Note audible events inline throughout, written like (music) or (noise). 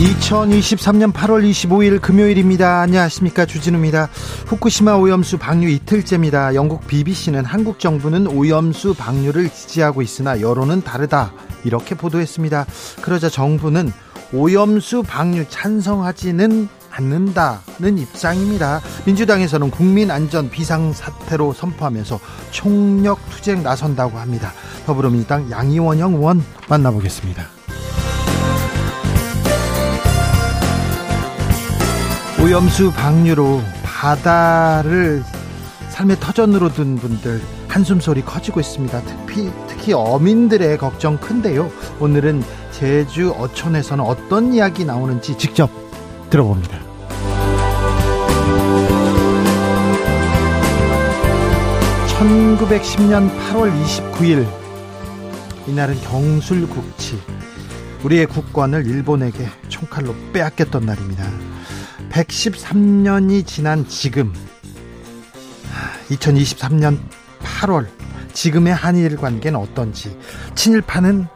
2023년 8월 25일 금요일입니다. 안녕하십니까. 주진우입니다. 후쿠시마 오염수 방류 이틀째입니다. 영국 BBC는 한국 정부는 오염수 방류를 지지하고 있으나 여론은 다르다. 이렇게 보도했습니다. 그러자 정부는 오염수 방류 찬성하지는 않는다는 입장입니다. 민주당에서는 국민 안전 비상 사태로 선포하면서 총력 투쟁 나선다고 합니다. 더불어민주당 양이원영 의원 만나보겠습니다. 오염수 방류로 바다를 삶의 터전으로 둔 분들 한숨 소리 커지고 있습니다. 특히 특히 어민들의 걱정 큰데요. 오늘은 제주 어촌에서는 어떤 이야기 나오는지 직접 들어봅니다. 1910년 8월 29일 이날은 경술국치 우리의 국권을 일본에게 총칼로 빼앗겼던 날입니다. 113년이 지난 지금 2023년 8월 지금의 한일 관계는 어떤지 친일파는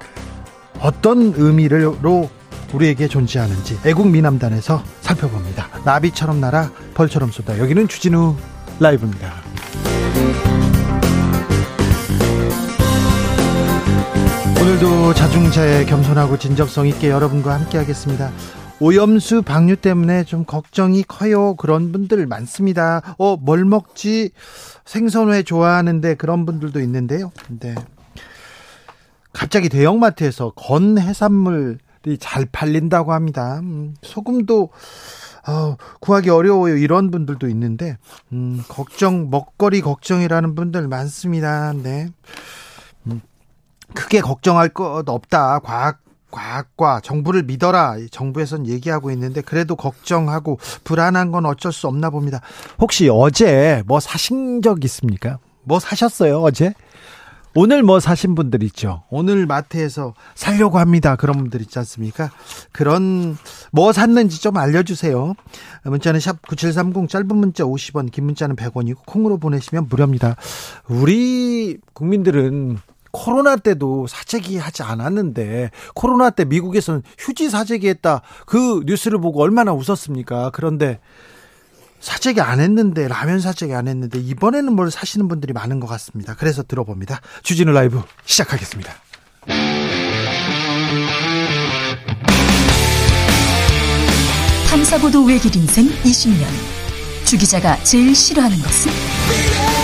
어떤 의미로 우리에게 존재하는지 애국 미남단에서 살펴봅니다. 나비처럼 날아 벌처럼 쏟아 여기는 주진우 라이브입니다. 오늘도 자중자애 겸손하고 진정성 있게 여러분과 함께 하겠습니다. 오염수 방류 때문에 좀 걱정이 커요. 그런 분들 많습니다. 어, 뭘 먹지? 생선회 좋아하는데 그런 분들도 있는데요. 근데 갑자기 대형마트에서 건 해산물이 잘 팔린다고 합니다. 음, 소금도 어, 구하기 어려워요. 이런 분들도 있는데 음, 걱정 먹거리 걱정이라는 분들 많습니다. 네. 음, 크게 걱정할 것 없다. 과학 과학과 정부를 믿어라. 정부에선 얘기하고 있는데 그래도 걱정하고 불안한 건 어쩔 수 없나 봅니다. 혹시 어제 뭐 사신 적 있습니까? 뭐 사셨어요, 어제? 오늘 뭐 사신 분들 있죠. 오늘 마트에서 살려고 합니다. 그런 분들 있지 않습니까? 그런 뭐 샀는지 좀 알려주세요. 문자는 샵 9730 짧은 문자 50원 긴 문자는 100원이고 콩으로 보내시면 무료입니다. 우리 국민들은 코로나 때도 사재기 하지 않았는데 코로나 때 미국에서는 휴지 사재기 했다. 그 뉴스를 보고 얼마나 웃었습니까? 그런데 사재기 안 했는데 라면 사재기 안 했는데 이번에는 뭘 사시는 분들이 많은 것 같습니다. 그래서 들어봅니다. 주진우 라이브 시작하겠습니다. 탐사보도 외길 인생 20년 주 기자가 제일 싫어하는 것은?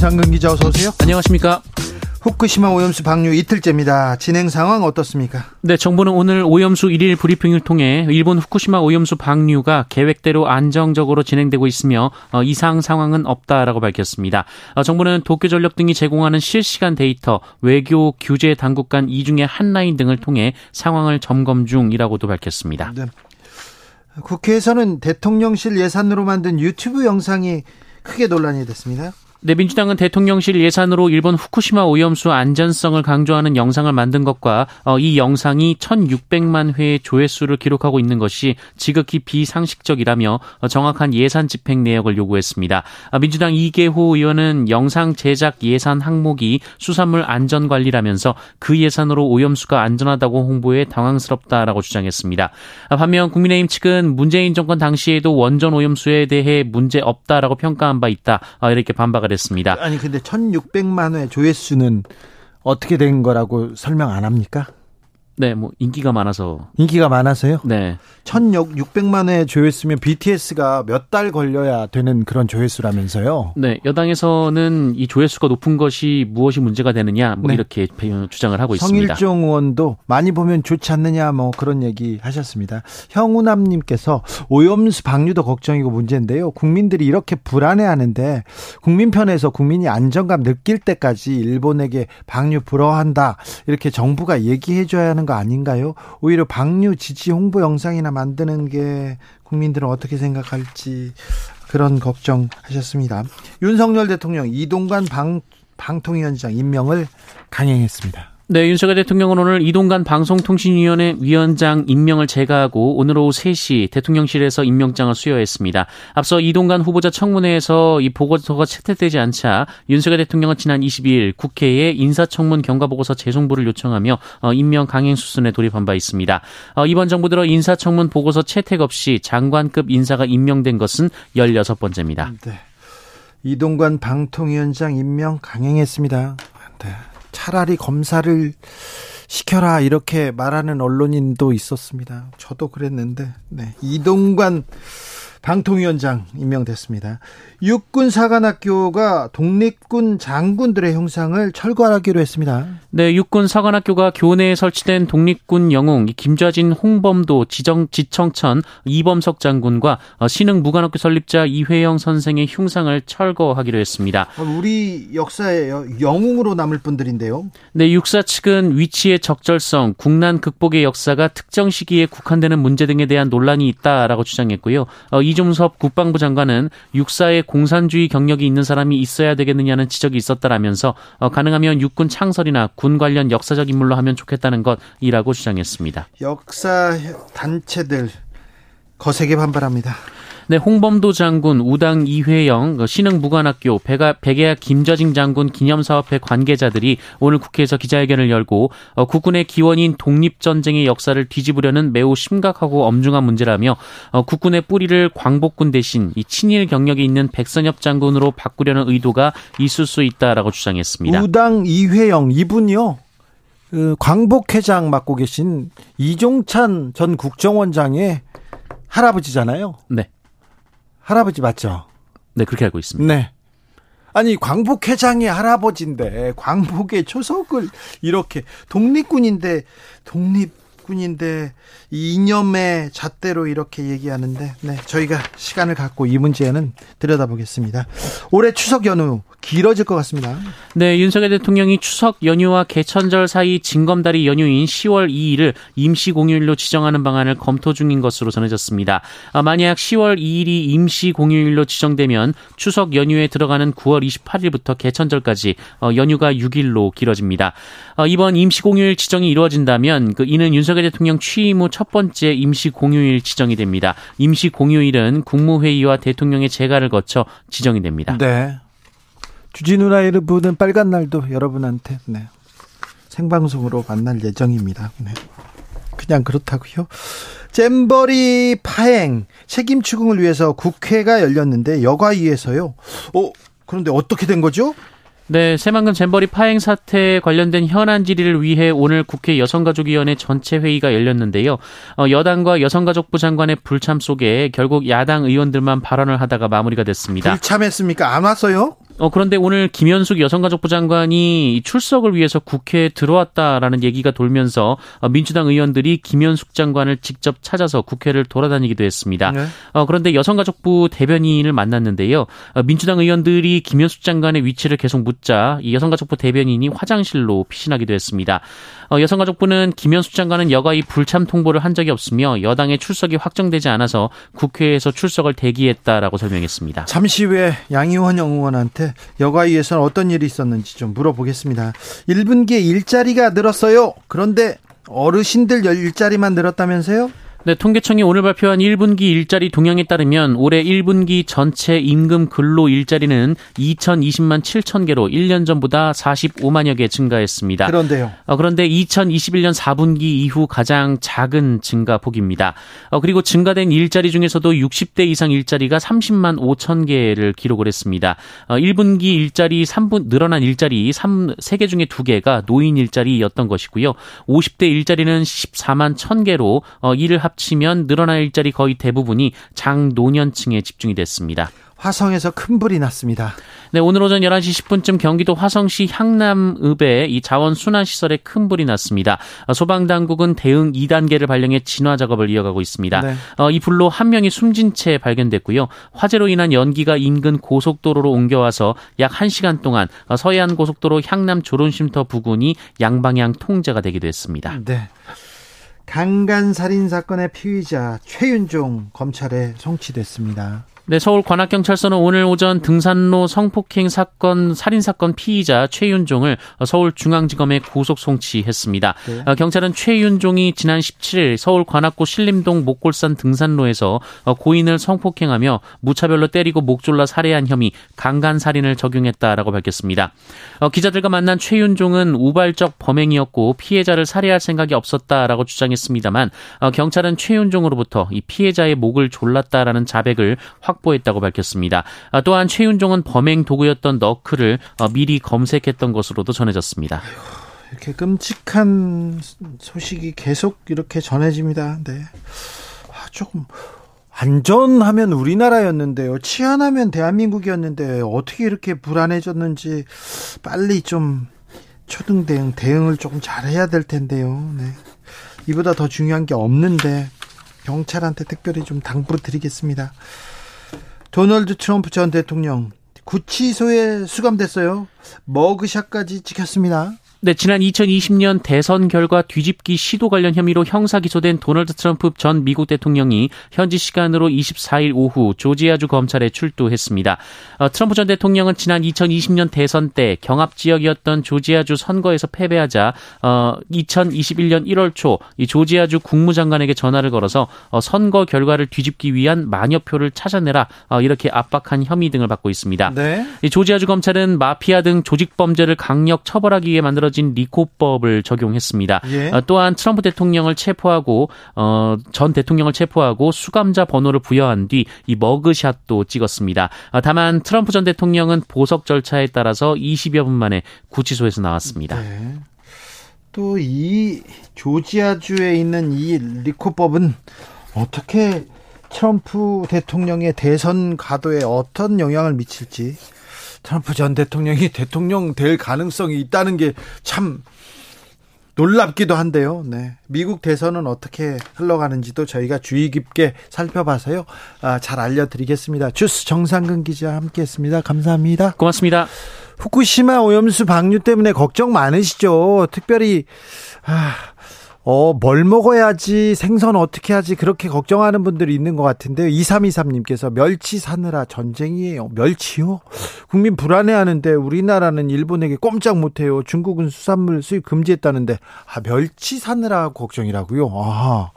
장근 기자 어서 오세요. 안녕하십니까? 후쿠시마 오염수 방류 이틀째입니다. 진행 상황 어떻습니까? 네, 정부는 오늘 오염수 1일 브리핑을 통해 일본 후쿠시마 오염수 방류가 계획대로 안정적으로 진행되고 있으며 어, 이상 상황은 없다라고 밝혔습니다. 어, 정부는 도쿄전력 등이 제공하는 실시간 데이터, 외교, 규제 당국 간 이중의 한라인 등을 통해 상황을 점검 중이라고도 밝혔습니다. 네. 국회에서는 대통령실 예산으로 만든 유튜브 영상이 크게 논란이 됐습니다. 네, 민주당은 대통령실 예산으로 일본 후쿠시마 오염수 안전성을 강조하는 영상을 만든 것과 어, 이 영상이 1,600만 회의 조회수를 기록하고 있는 것이 지극히 비상식적이라며 어, 정확한 예산 집행 내역을 요구했습니다. 아, 민주당 이계호 의원은 영상 제작 예산 항목이 수산물 안전 관리라면서 그 예산으로 오염수가 안전하다고 홍보해 당황스럽다라고 주장했습니다. 아, 반면 국민의힘 측은 문재인 정권 당시에도 원전 오염수에 대해 문제 없다라고 평가한 바 있다 아, 이렇게 반박을 했습니다. 아니 근데 1,600만 회 조회수는 어떻게 된 거라고 설명 안 합니까? 네, 뭐 인기가 많아서 인기가 많아서요? 네. 1,600만 회 조회수면 BTS가 몇 달 걸려야 되는 그런 조회수라면서요? 네, 여당에서는 이 조회수가 높은 것이 무엇이 문제가 되느냐 뭐 네. 이렇게 주장을 하고 있습니다. 성일종 의원도 많이 보면 좋지 않느냐 뭐 그런 얘기 하셨습니다. 형우남 님께서 오염수 방류도 걱정이고 문제인데요. 국민들이 이렇게 불안해 하는데 국민 편에서 국민이 안정감 느낄 때까지 일본에게 방류 불허한다 이렇게 정부가 얘기해 줘야 하는 거 아닌가요? 오히려 방류 지지 홍보 영상이나 만드는 게 국민들은 어떻게 생각할지 그런 걱정하셨습니다. 윤석열 대통령 이동관 방 방통위원장 임명을 강행했습니다. 네, 윤석열 대통령은 오늘 이동관 방송통신위원회 위원장 임명을 제거하고 오늘 오후 3시 대통령실에서 임명장을 수여했습니다. 앞서 이동관 후보자 청문회에서 이 보고서가 채택되지 않자 윤석열 대통령은 지난 22일 국회에 인사청문 경과보고서 재송부를 요청하며 어, 임명 강행 수순에 돌입한 바 있습니다. 어, 이번 정부 들어 인사청문 보고서 채택 없이 장관급 인사가 임명된 것은 16번째입니다. 네. 이동관 방통위원장 임명 강행했습니다. 네. 차라리 검사를 시켜라 이렇게 말하는 언론인도 있었습니다. 저도 그랬는데 네. 이동관 방통위원장 임명됐습니다. 육군 사관학교가 독립군 장군들의 형상을 철거하기로 했습니다. 네, 육군 사관학교가 교내에 설치된 독립군 영웅 김좌진, 홍범도, 지정 지청천 이범석 장군과 어, 신흥 무관학교 설립자 이회영 선생의 흉상을 철거하기로 했습니다. 우리 역사의 영웅으로 남을 분들인데요. 네, 육사 측은 위치의 적절성, 국난 극복의 역사가 특정 시기에 국한되는 문제 등에 대한 논란이 있다라고 주장했고요. 어, 이종섭 국방부 장관은 육사의 공산주의 경력이 있는 사람이 있어야 되겠느냐는 지적이 있었다라면서 어, 가능하면 육군 창설이나 군 관련 역사적 인물로 하면 좋겠다는 것이라고 주장했습니다. 역사 단체들 거세게 반발합니다. 네, 홍범도 장군, 우당 이회영, 신흥 무관학교, 백야, 백야 김좌징 장군 기념사업회 관계자들이 오늘 국회에서 기자회견을 열고 어, 국군의 기원인 독립전쟁의 역사를 뒤집으려는 매우 심각하고 엄중한 문제라며 어, 국군의 뿌리를 광복군 대신 이 친일 경력이 있는 백선엽 장군으로 바꾸려는 의도가 있을 수 있다라고 주장했습니다. 우당 이회영 이분이요. 그 광복회장 맡고 계신 이종찬 전 국정원장의 할아버지잖아요. 네. 할아버지 맞죠? 네, 그렇게 알고 있습니다. 네. 아니 광복 회장의 할아버지인데 광복의 초석을 이렇게 독립군인데 독립 군인데 이념의 잣대로 이렇게 얘기하는데 네 저희가 시간을 갖고 이 문제는 들여다보겠습니다. 올해 추석 연휴 길어질 것 같습니다. 네, 윤석열 대통령이 추석 연휴와 개천절 사이 징검다리 연휴인 10월 2일을 임시 공휴일로 지정하는 방안을 검토 중인 것으로 전해졌습니다. 아, 만약 10월 2일이 임시 공휴일로 지정되면 추석 연휴에 들어가는 9월 28일부터 개천절까지 어, 연휴가 6일로 길어집니다. 어, 이번 임시 공휴일 지정이 이루어진다면 그 이는 윤석열 대통령 취임 후 첫 번째 임시 공휴일 지정이 됩니다. 임시 공휴일은 국무회의와 대통령의 재가를 거쳐 지정이 됩니다. 네. 주진우 라이브는 빨간 날도 여러분한테 네. 생방송으로 만날 예정입니다. 네. 그냥 그렇다고요. 잼버리 파행 책임 추궁을 위해서 국회가 열렸는데 여가위에서요. 어 그런데 어떻게 된 거죠? 네, 새만금 잼버리 파행 사태에 관련된 현안 질의를 위해 오늘 국회 여성가족위원회 전체 회의가 열렸는데요. 어, 여당과 여성가족부 장관의 불참 속에 결국 야당 의원들만 발언을 하다가 마무리가 됐습니다. 불참했습니까? 안 왔어요? 어, 그런데 오늘 김현숙 여성가족부 장관이 출석을 위해서 국회에 들어왔다라는 얘기가 돌면서 어, 민주당 의원들이 김현숙 장관을 직접 찾아서 국회를 돌아다니기도 했습니다. 네. 어, 그런데 여성가족부 대변인을 만났는데요. 어, 민주당 의원들이 김현숙 장관의 위치를 계속 묻자 이 여성가족부 대변인이 화장실로 피신하기도 했습니다. 어, 여성가족부는 김현숙 장관은 여가히 불참 통보를 한 적이 없으며 여당의 출석이 확정되지 않아서 국회에서 출석을 대기했다라고 설명했습니다. 잠시 후에 양희원 의원한테 여가위에서는 어떤 일이 있었는지 좀 물어보겠습니다. 1분기에 일자리가 늘었어요. 그런데 어르신들 일자리만 늘었다면서요? 네, 통계청이 오늘 발표한 1분기 일자리 동향에 따르면 올해 1분기 전체 임금 근로 일자리는 2,020만 7천 개로 1년 전보다 45만여 개 증가했습니다. 그런데요. 어, 그런데 2021년 4분기 이후 가장 작은 증가폭입니다. 어, 그리고 증가된 일자리 중에서도 60대 이상 일자리가 30만 5천 개를 기록을 했습니다. 어, 1분기 일자리 3분 늘어난 일자리 3 3개 중에 2개가 노인 일자리였던 것이고요. 50대 일자리는 14만 1천 개로 어, 이를 합 합치면 늘어날 일자리 거의 대부분이 장노년층에 집중이 됐습니다. 화성에서 큰 불이 났습니다. 네, 오늘 오전 11시 10분쯤 경기도 화성시 향남읍에 이 자원 순환 시설에 큰 불이 났습니다. 소방 당국은 대응 2단계를 발령해 진화 작업을 이어가고 있습니다. 네. 어, 이 불로 한 명이 숨진 채 발견됐고요. 화재로 인한 연기가 인근 고속도로로 옮겨와서 약 1시간 동안 서해안 고속도로 향남 조론쉼터 부근이 양방향 통제가 되기도 했습니다. 네. 강간 살인 사건의 피의자 최윤종 검찰에 송치됐습니다. 네, 서울 관악경찰서는 오늘 오전 등산로 성폭행 사건 살인 사건 피의자 최윤종을 서울중앙지검에 구속 송치했습니다. 네. 어, 경찰은 최윤종이 지난 17일 서울 관악구 신림동 목골산 등산로에서 어, 고인을 성폭행하며 무차별로 때리고 목 졸라 살해한 혐의 강간 살인을 적용했다라고 밝혔습니다. 어, 기자들과 만난 최윤종은 우발적 범행이었고 피해자를 살해할 생각이 없었다라고 주장했습니다만 경찰은 최윤종으로부터 이 피해자의 목을 졸랐다라는 자백을 확 확보했다고 밝혔습니다. 아, 또한 최윤종은 범행 도구였던 너클을 어, 미리 검색했던 것으로도 전해졌습니다. 이렇게 끔찍한 소식이 계속 이렇게 전해집니다. 네. 아, 조금 안전하면 우리나라였는데요. 치안하면 대한민국이었는데 어떻게 이렇게 불안해졌는지 빨리 좀 초등 대응 대응을 조금 잘해야 될 텐데요. 네. 이보다 더 중요한 게 없는데 경찰한테 특별히 좀 당부를 드리겠습니다. 도널드 트럼프 전 대통령 구치소에 수감됐어요. 머그샷까지 찍혔습니다. 네, 지난 2020년 대선 결과 뒤집기 시도 관련 혐의로 형사 기소된 도널드 트럼프 전 미국 대통령이 현지 시간으로 24일 오후 조지아주 검찰에 출두했습니다. 어, 트럼프 전 대통령은 지난 2020년 대선 때 경합 지역이었던 조지아주 선거에서 패배하자 어, 2021년 1월 초이 조지아주 국무장관에게 전화를 걸어서 어, 선거 결과를 뒤집기 위한 만여 표를 찾아내라 어, 이렇게 압박한 혐의 등을 받고 있습니다. 네. 이 조지아주 검찰은 마피아 등 조직 범죄를 강력 처벌하기 위해 만들어 만들어진 리코법을 적용했습니다. 예. 어, 또한 트럼프 대통령을 체포하고 어, 전 대통령을 체포하고 수감자 번호를 부여한 뒤 이 머그샷도 찍었습니다. 어, 다만 트럼프 전 대통령은 보석 절차에 따라서 20여 분 만에 구치소에서 나왔습니다. 네. 또이 조지아주에 있는 이 리코법은 어떻게 트럼프 대통령의 대선 가도에 어떤 영향을 미칠지 트럼프 전 대통령이 대통령 될 가능성이 있다는 게 참 놀랍기도 한데요. 네. 미국 대선은 어떻게 흘러가는지도 저희가 주의 깊게 살펴봐서요. 아, 잘 알려드리겠습니다. 주스 정상근 기자 함께 했습니다. 감사합니다. 고맙습니다. 후쿠시마 오염수 방류 때문에 걱정 많으시죠. 특별히 아, 어, 뭘 먹어야지 생선 어떻게 하지 그렇게 걱정하는 분들이 있는 것 같은데요. 2323님께서 멸치 사느라 전쟁이에요. 멸치요? 국민 불안해하는데 우리나라는 일본에게 꼼짝 못해요. 중국은 수산물 수입 금지했다는데 아 멸치 사느라 걱정이라고요. 아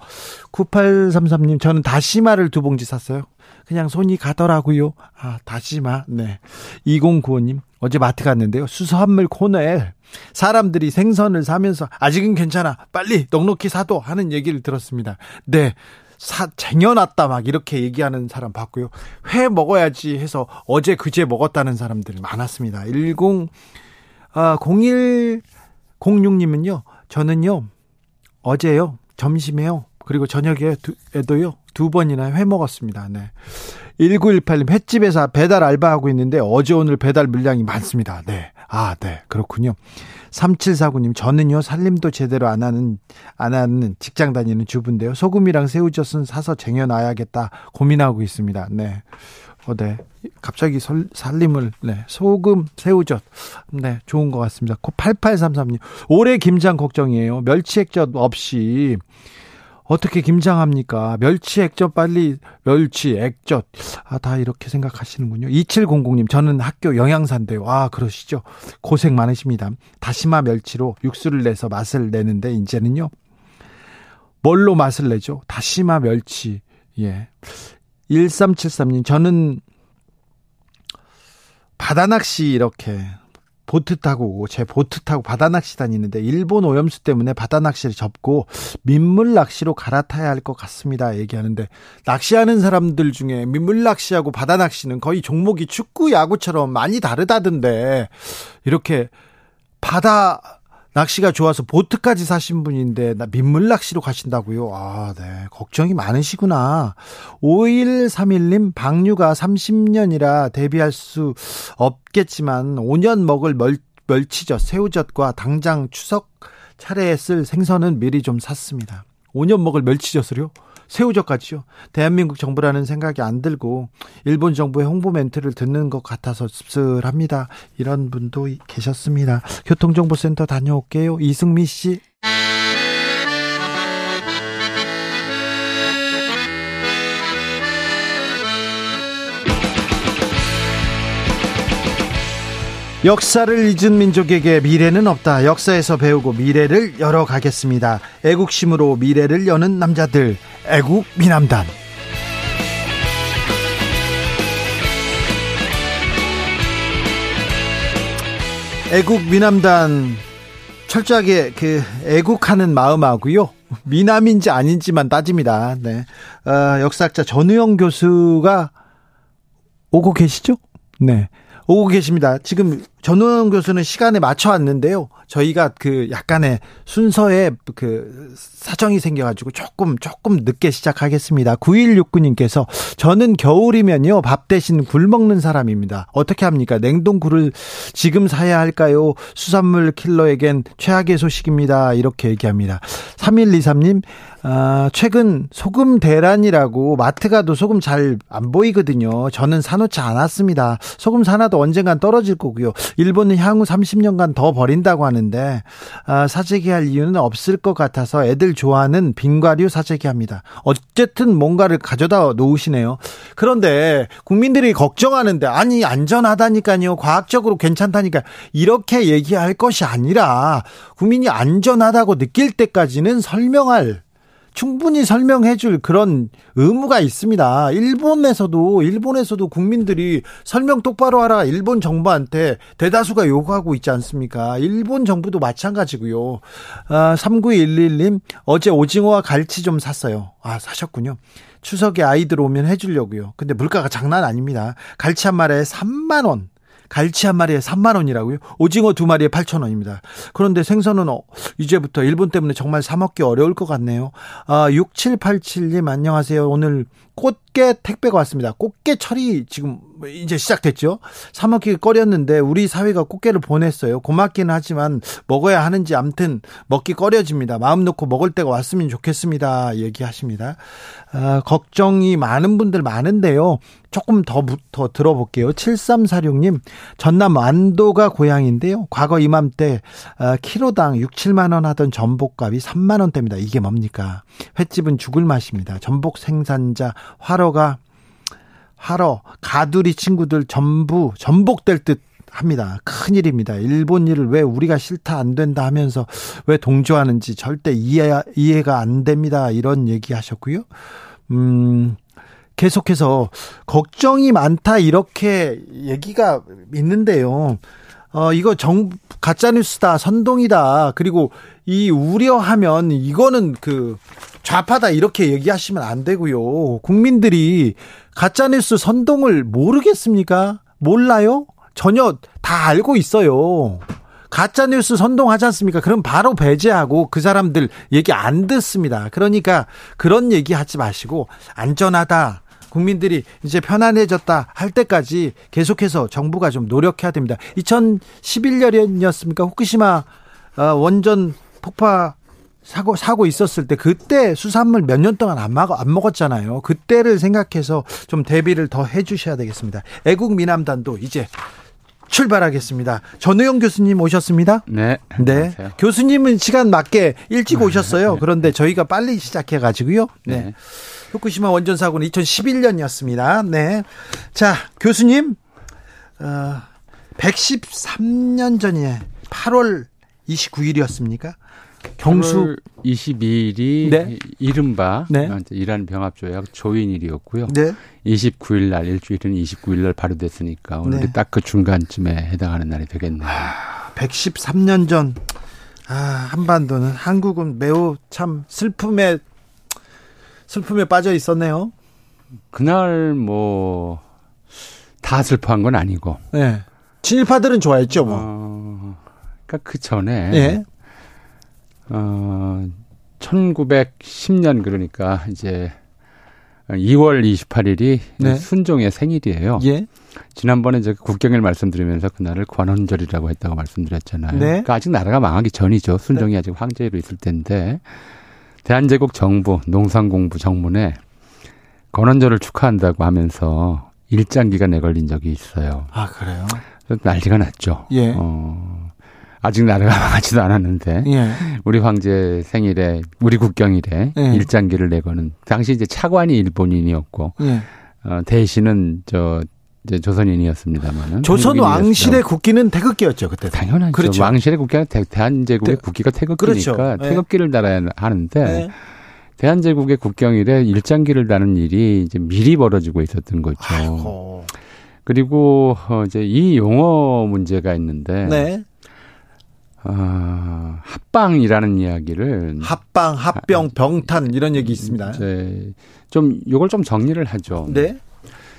9833님 저는 다시마를 두 봉지 샀어요. 그냥 손이 가더라고요. 아 다시마. 네. 2095님 어제 마트 갔는데요. 수산물 코너에 사람들이 생선을 사면서 아직은 괜찮아. 빨리 넉넉히 사도 하는 얘기를 들었습니다. 네. 사, 쟁여놨다 막 이렇게 얘기하는 사람 봤고요. 회 먹어야지 해서 어제 그제 먹었다는 사람들 많았습니다. 10, 아, 0106님은요, 저는요, 어제요, 점심에요, 그리고 저녁에도요, 두 번이나 회 먹었습니다. 네. 1918님, 횟집에서 배달 알바하고 있는데 어제 오늘 배달 물량이 많습니다. 네. 아, 네. 그렇군요. 3749님, 저는요, 살림도 제대로 안 하는, 안 하는 직장 다니는 주부인데요. 소금이랑 새우젓은 사서 쟁여놔야겠다 고민하고 있습니다. 네. 어, 네. 갑자기 설, 살림을, 네. 소금, 새우젓. 네. 좋은 것 같습니다. 8833님, 올해 김장 걱정이에요. 멸치 액젓 없이 어떻게 김장합니까? 멸치 액젓 빨리 멸치 액젓 아 다 이렇게 생각하시는군요. 2700님 저는 학교 영양사인데요. 아 그러시죠. 고생 많으십니다. 다시마 멸치로 육수를 내서 맛을 내는데 이제는요. 뭘로 맛을 내죠? 다시마 멸치. 예. 1373님, 저는 바다 낚시 이렇게 보트 타고 제 보트 타고 바다 낚시 다니는데 일본 오염수 때문에 바다 낚시를 접고 민물 낚시로 갈아타야 할 것 같습니다. 얘기하는데 낚시하는 사람들 중에 민물 낚시하고 바다 낚시는 거의 종목이 축구 야구처럼 많이 다르다던데 이렇게 바다 낚시가 좋아서 보트까지 사신 분인데 나 민물 낚시로 가신다고요? 아, 네. 걱정이 많으시구나. 5131님 방류가 30년이라 대비할 수 없겠지만 5년 먹을 멸, 멸치젓, 새우젓과 당장 추석 차례에 쓸 생선은 미리 좀 샀습니다. 5년 먹을 멸치젓을요? 새우젓까지요. 대한민국 정부라는 생각이 안 들고 일본 정부의 홍보 멘트를 듣는 것 같아서 씁쓸합니다. 이런 분도 계셨습니다. 교통정보센터 다녀올게요. 이승미 씨. 역사를 잊은 민족에게 미래는 없다. 역사에서 배우고 미래를 열어가겠습니다. 애국심으로 미래를 여는 남자들. 애국 미남단. 애국 미남단 철저하게 그 애국하는 마음하고요. 미남인지 아닌지만 따집니다. 네. 어, 역사학자 전우영 교수가 오고 계시죠? 네. 오고 계십니다. 지금 전우영 교수는 시간에 맞춰 왔는데요. 저희가 그 약간의 순서에 그 사정이 생겨가지고 조금 조금 늦게 시작하겠습니다. 9169님께서 저는 겨울이면요 밥 대신 굴 먹는 사람입니다. 어떻게 합니까? 냉동 굴을 지금 사야 할까요? 수산물 킬러에겐 최악의 소식입니다. 이렇게 얘기합니다. 3123님 아, 최근 소금 대란이라고 마트 가도 소금 잘 안 보이거든요. 저는 사놓지 않았습니다. 소금 사놔도 언젠간 떨어질 거고요. 일본은 향후 30년간 더 버린다고 하는데 아, 사재기할 이유는 없을 것 같아서 애들 좋아하는 빙과류 사재기합니다. 어쨌든 뭔가를 가져다 놓으시네요. 그런데 국민들이 걱정하는데 아니 안전하다니까요. 과학적으로 괜찮다니까 이렇게 얘기할 것이 아니라 국민이 안전하다고 느낄 때까지는 설명할 충분히 설명해 줄 그런 의무가 있습니다. 일본에서도 일본에서도 국민들이 설명 똑바로 하라 일본 정부한테 대다수가 요구하고 있지 않습니까? 일본 정부도 마찬가지고요. 아, 3911님 어제 오징어와 갈치 좀 샀어요. 아, 사셨군요. 추석에 아이들 오면 해 주려고요. 근데 물가가 장난 아닙니다. 갈치 한 마리에 3만 원. 갈치 한 마리에 3만 원이라고요? 오징어 두 마리에 8천 원입니다. 그런데 생선은 어, 이제부터 일본 때문에 정말 사 먹기 어려울 것 같네요. 아, 6787님 안녕하세요. 오늘 꽃게 택배가 왔습니다. 꽃게 철이 지금 이제 시작됐죠. 사 먹기 꺼렸는데 우리 사회가 꽃게를 보냈어요. 고맙기는 하지만 먹어야 하는지 암튼 먹기 꺼려집니다. 마음 놓고 먹을 때가 왔으면 좋겠습니다. 얘기하십니다. 아, 걱정이 많은 분들 많은데요. 조금 더, 더 들어볼게요. 7346님, 전남 완도가 고향인데요. 과거 이맘때, 아, 키로당 6, 7만원 하던 전복값이 3만원대입니다. 이게 뭡니까? 횟집은 죽을 맛입니다. 전복 생산자 화로가 하러 가두리 친구들 전부 전복될 듯 합니다. 큰일입니다. 일본 일을 왜 우리가 싫다 안 된다 하면서 왜 동조하는지 절대 이해, 이해가 안 됩니다. 이런 얘기 하셨고요. 음, 계속해서 걱정이 많다 이렇게 얘기가 있는데요. 어, 이거 정, 가짜뉴스다, 선동이다, 그리고 이 우려하면 이거는 그 좌파다 이렇게 얘기하시면 안 되고요. 국민들이 가짜뉴스 선동을 모르겠습니까? 몰라요? 전혀 다 알고 있어요. 가짜뉴스 선동하지 않습니까? 그럼 바로 배제하고 그 사람들 얘기 안 듣습니다. 그러니까 그런 얘기 하지 마시고 안전하다. 국민들이 이제 편안해졌다 할 때까지 계속해서 정부가 좀 노력해야 됩니다. 2011년이었습니까? 후쿠시마 어, 원전 폭파 사고 사고 있었을 때 그때 수산물 몇 년 동안 안 먹어 안 먹었잖아요. 그때를 생각해서 좀 대비를 더 해주셔야 되겠습니다. 애국 미남단도 이제 출발하겠습니다. 전우영 교수님 오셨습니다. 네. 네. 안녕하세요. 교수님은 시간 맞게 일찍 오셨어요. 그런데 저희가 빨리 시작해 가지고요. 네. 네. 후쿠시마 원전 사고는 2011년이었습니다. 네. 자, 교수님 어 113년 전에 8월 29일이었습니까? 경수 22일이 네. 이른바 네. 어, 이제 이란 병합조약 조인일이었고요. 네. 29일 날 일주일은 29일 날 발효됐으니까 오늘이 네. 딱그 중간쯤에 해당하는 날이 되겠네요. 113년 전 아, 한반도는 한국은 매우 참 슬픔에 슬픔에 빠져 있었네요. 그날 뭐 다 슬퍼한 건 아니고. 네. 친일파들은 좋아했죠, 뭐. 어, 그러니까 그 전에 예. 어 1910년 그러니까 이제 2월 28일이 네. 순종의 생일이에요. 예. 지난번에 제가 국경일 말씀드리면서 그날을 관원절이라고 했다고 말씀드렸잖아요. 네. 그러니까 아직 나라가 망하기 전이죠. 순종이 아직 황제로 있을 때인데 대한제국 정부 농산공부 정문에 관원절을 축하한다고 하면서 일장기가 내걸린 적이 있어요. 아, 그래요? 난리가 났죠. 예. 어, 아직 나라가 (laughs) 망하지도 않았는데 예. 우리 황제 생일에 우리 국경일에 예. 일장기를 내거는 당시 이제 차관이 일본인이었고 예. 어, 대신은 저 이제 조선인이었습니다만은 조선. 왕실의 국기는 태극기였죠, 그때. 당연하죠. 그렇죠. 왕실의 국기가 대, 대한제국의 네. 국기가 태극기니까 그렇죠. 네. 태극기를 달아야 하는데 네. 대한제국의 국경일에 일장기를 다는 일이 이제 미리 벌어지고 있었던 거죠. 아이고. 그리고 어, 이제 이 용어 문제가 있는데 네. 어, 합방이라는 이야기를 합방, 합병, 병탄 이런 얘기 있습니다. 이제 좀 요걸 좀 정리를 하죠. 네.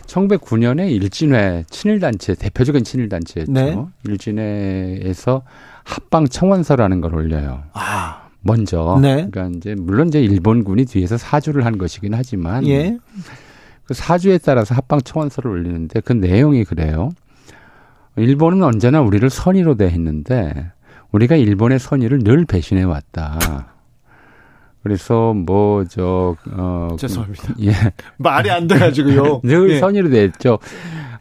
1909년에 일진회 친일단체 대표적인 친일단체였죠. 네. 일진회에서 합방 청원서라는 걸 올려요. 아. 먼저. 네. 그러니까 이제 물론 이제 일본군이 뒤에서 사주를 한 것이긴 하지만 예. 그 사주에 따라서 합방 청원서를 올리는데 그 내용이 그래요. 일본은 언제나 우리를 선의로 대했는데 우리가 일본의 선의를 늘 배신해 왔다. 그래서 뭐 저 어 죄송합니다. 예. 말이 안 돼가지고요. (laughs) 늘 예. 선의로 대했죠.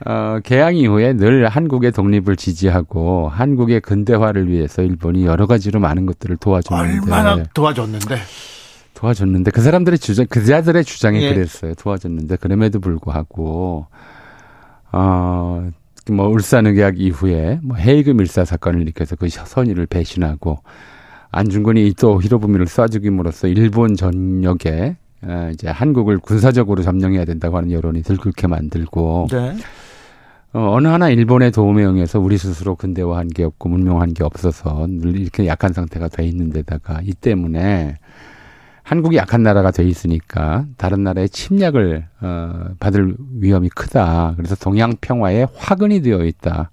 어, 개항 이후에 늘 한국의 독립을 지지하고 한국의 근대화를 위해서 일본이 여러 가지로 많은 것들을 도와줬는데 얼마나 도와줬는데. 도와줬는데 그 사람들의 주장 그자들의 주장이 예. 그랬어요. 도와줬는데 그럼에도 불구하고 어 뭐 울산의학 이후에 뭐 헤이그 밀사 사건을 일으켜서 그 선의를 배신하고 안중근이 또 히로부미를 쏴죽임으로써 일본 전역에 어, 이제 한국을 군사적으로 점령해야 된다고 하는 여론이 들끓게 만들고 네. 어, 어느 하나 일본의 도움에 응해서 우리 스스로 근대화한 게 없고 문명한 게 없어서 늘 이렇게 약한 상태가 돼 있는 데다가 이 때문에 한국이 약한 나라가 돼 있으니까 다른 나라의 침략을 어, 받을 위험이 크다. 그래서 동양 평화에 화근이 되어 있다.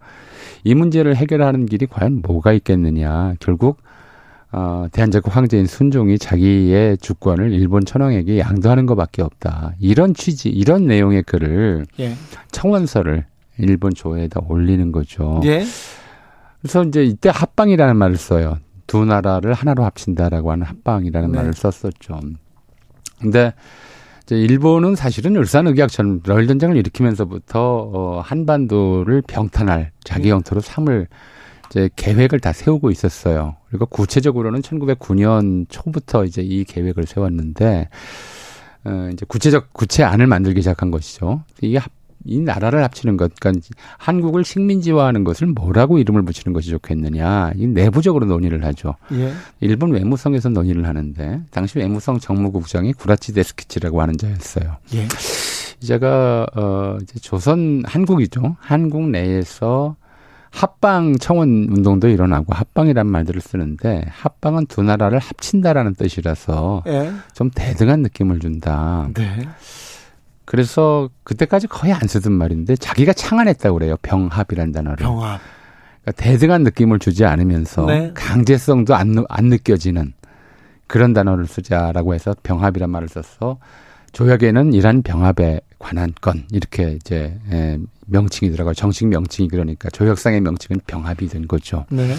이 문제를 해결하는 길이 과연 뭐가 있겠느냐. 결국 어, 대한제국 황제인 순종이 자기의 주권을 일본 천황에게 양도하는 것밖에 없다. 이런 취지, 이런 내용의 글을 예. 청원서를 일본 조회에다 올리는 거죠. 예. 그래서 이제 이때 합방이라는 말을 써요. 두 나라를 하나로 합친다라고 하는 합방이라는 네. 말을 썼었죠. 근데 이제 일본은 사실은 울산 의학전 러일 전쟁을 일으키면서부터 어, 한반도를 병탄할 자기 네. 영토로 삼을 이제 계획을 다 세우고 있었어요. 그리고 구체적으로는 1909년 초부터 이제 이 계획을 세웠는데 어, 이제 구체적 구체안을 만들기 시작한 것이죠. 이게 합, 이 나라를 합치는 것, 그러니까 한국을 식민지화하는 것을 뭐라고 이름을 붙이는 것이 좋겠느냐, 이 내부적으로 논의를 하죠. 예. 일본 외무성에서 논의를 하는데 당시 외무성 정무국장이 구라치 데스키치라고 하는 자였어요. 예. 제가 어 이제 조선 한국이죠. 한국 내에서 합방 청원 운동도 일어나고 합방이란 말들을 쓰는데 합방은 두 나라를 합친다라는 뜻이라서 예. 좀 대등한 느낌을 준다. 네. 그래서 그때까지 거의 안 쓰던 말인데 자기가 창안했다고 그래요. 병합이라는 단어를. 병합. 그러니까 대등한 느낌을 주지 않으면서 네. 강제성도 안, 느- 안 느껴지는 그런 단어를 쓰자라고 해서 병합이란 말을 써서 조약에는 이란 병합에 관한 건 이렇게 이제 에, 명칭이 들어가고 정식 명칭이 그러니까 조약상의 명칭은 병합이 된 거죠. 네.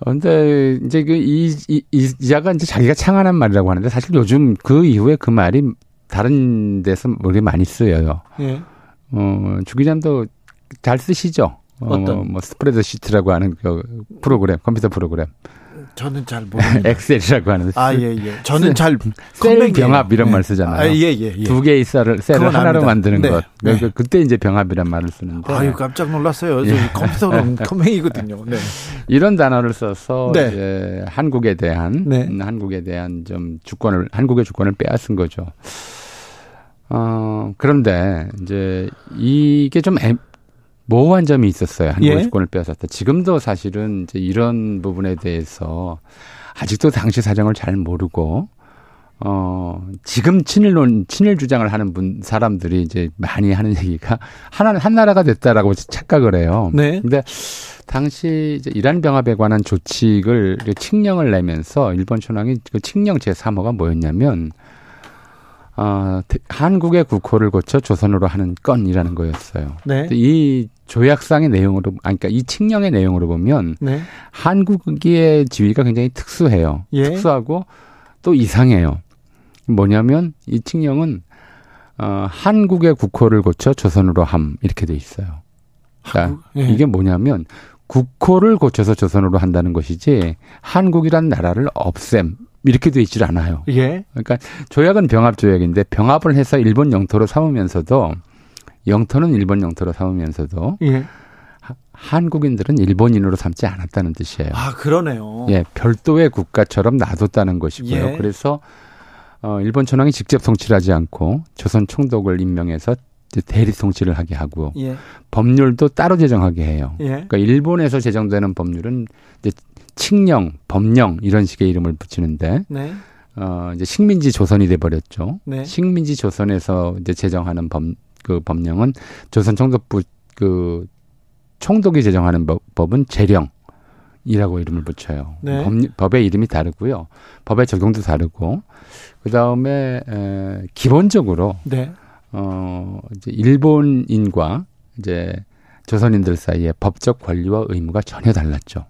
어, 근데 이제 그이 이, 이 이자가 이제 자기가 창안한 말이라고 하는데 사실 요즘 그 이후에 그 말이 다른 데서 우리 많이 쓰여요. 예. 어, 주 기자님도 잘 쓰시죠? 어, 어떤? 뭐, 뭐 스프레드 시트라고 하는 그 프로그램, 컴퓨터 프로그램. 저는 잘 모릅니다. 엑셀이라고 하는. 아, 예, 예. 저는 잘 셀 병합 이런 네. 말 쓰잖아요. 아, 예, 예, 예. 두 개의 셀을, 셀을 하나로 압니다. 만드는 네. 것. 네. 그- 그때 이제 병합이란 말을 쓰는데. 아유, 깜짝 놀랐어요. 저 예. 컴퓨터는 (laughs) 컴맹이거든요. 네. 이런 단어를 써서 네. 이제 한국에 대한 네. 음, 한국에 대한 좀 주권을 한국의 주권을 빼앗은 거죠. 어 그런데 이제 이게 좀 애, 모호한 점이 있었어요. 한국의 예. 주권을 빼앗았다. 지금도 사실은 이제 이런 부분에 대해서 아직도 당시 사정을 잘 모르고 어 지금 친일론 친일 주장을 하는 분 사람들이 이제 많이 하는 얘기가 하나는 한 나라가 됐다라고 착각을 해요. 네. 근데 당시 이제 이란 병합에 관한 조칙을 칙령을 내면서 일본 천황이 그 칙령 제3호가 뭐였냐면 어, 대- 한국의 국호를 고쳐 조선으로 하는 건이라는 거였어요. 네. 이 조약상의 내용으로, 아니, 그러니까 이 칙령의 내용으로 보면 네. 한국의 지위가 굉장히 특수해요. 예. 특수하고 또 이상해요. 뭐냐면 이 칙령은 어, 한국의 국호를 고쳐 조선으로 함 이렇게 돼 있어요. 그러니까 예. 이게 뭐냐면 국호를 고쳐서 조선으로 한다는 것이지 한국이란 나라를 없앰 이렇게 돼 있질 않아요. 예. 그러니까 조약은 병합 조약인데 병합을 해서 일본 영토로 삼으면서도 영토는 일본 영토로 삼으면서도 예. 하- 한국인들은 일본인으로 삼지 않았다는 뜻이에요. 아, 그러네요. 예, 별도의 국가처럼 놔뒀다는 것이고요. 예. 그래서 어, 일본 천황이 직접 통치를 하지 않고 조선 총독을 임명해서 대리 통치를 하게 하고 예. 법률도 따로 제정하게 해요. 예. 그러니까 일본에서 제정되는 법률은 이제 칙령, 법령 이런 식의 이름을 붙이는데 네. 어 이제 식민지 조선이 돼 버렸죠. 네. 식민지 조선에서 이제 제정하는 법 그 법령은 조선 총독부 그 총독이 제정하는 법, 법은 재령 이라고 이름을 붙여요. 네. 법, 법의 이름이 다르고요. 법의 적용도 다르고 그 다음에 에, 기본적으로 네. 어 이제 일본인과 이제 조선인들 사이에 법적 권리와 의무가 전혀 달랐죠.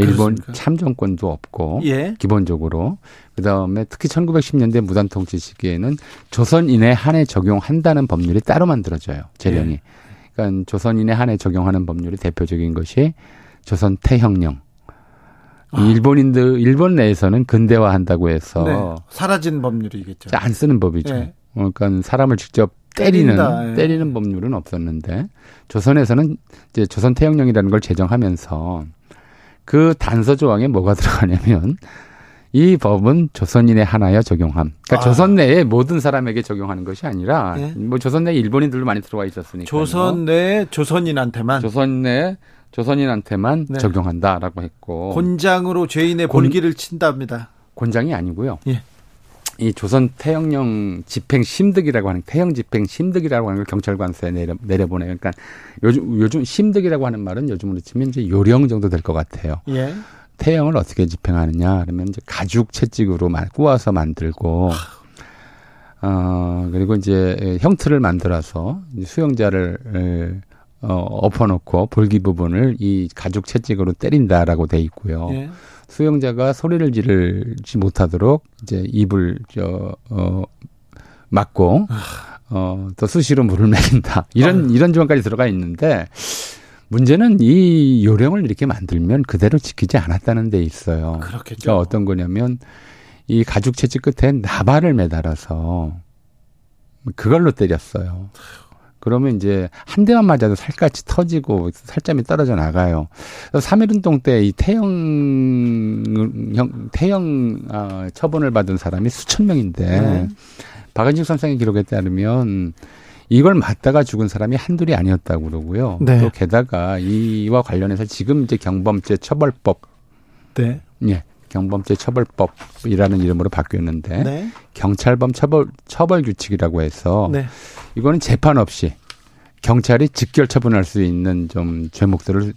그러니까 일본? 참정권도 없고 예. 기본적으로 그다음에 특히 1910년대 무단 통치 시기에는 조선인에 한해 적용한다는 법률이 따로 만들어져요. 재령이. 예. 그러니까 조선인에 한해 적용하는 법률이 대표적인 것이 조선 태형령. 아. 일본인들 일본 내에서는 근대화한다고 해서 네. 사라진 법률이겠죠. 안 쓰는 법이죠. 예. 그러니까 사람을 직접 때리는 때린다, 예. 때리는 법률은 없었는데 조선에서는 이제 조선 태형령이라는 걸 제정하면서 그 단서 조항에 뭐가 들어가냐면 이 법은 조선인의 하나여 적용함. 그러니까 아. 조선 내에 모든 사람에게 적용하는 것이 아니라 예. 뭐 조선 내에 일본인들도 많이 들어와 있었으니까 조선 내 조선인한테만 조선 내 조선인한테만 네. 적용한다라고 했고 곤장으로 죄인의 곤- 볼기를 친답니다. 곤장이 아니고요. 예. 이 조선 태형령 집행 심득이라고 하는 태형 집행 심득이라고 하는 걸 경찰관서에 내려 내려보내요. 그러니까 요즘 요즘 심득이라고 하는 말은 요즘으로 치면 이제 요령 정도 될 것 같아요. 예. 태형을 어떻게 집행하느냐 그러면 이제 가죽 채찍으로 만 구워서 만들고 어 그리고 이제 형틀을 만들어서 수용자를 에, 어 엎어놓고 볼기 부분을 이 가죽 채찍으로 때린다라고 돼 있고요. 예. 수용자가 소리를 지르지 못하도록 이제 입을 저 어 막고 어 또 수시로 물을 먹인다 이런 이런 조항까지 들어가 있는데 문제는 이 요령을 이렇게 만들면 그대로 지키지 않았다는 데 있어요. 그렇겠죠. 그러니까 어떤 거냐면 이 가죽 채찍 끝에 나발을 매달아서 그걸로 때렸어요. 그러면 이제 한 대만 맞아도 살갗이 터지고 살점이 떨어져 나가요. 3.1운동 때 이 태형, 형, 태형, 어, 처분을 받은 사람이 수천 명인데, 네. 박은식 선생의 기록에 따르면 이걸 맞다가 죽은 사람이 한둘이 아니었다고 그러고요. 네. 또 게다가 이와 관련해서 지금 이제 경범죄 처벌법, 네. 예, 경범죄 처벌법이라는 이름으로 바뀌었는데, 네. 경찰범 처벌, 처벌 규칙이라고 해서, 네. 이거는 재판 없이 경찰이 직결 처분할 수 있는 좀 죄목들을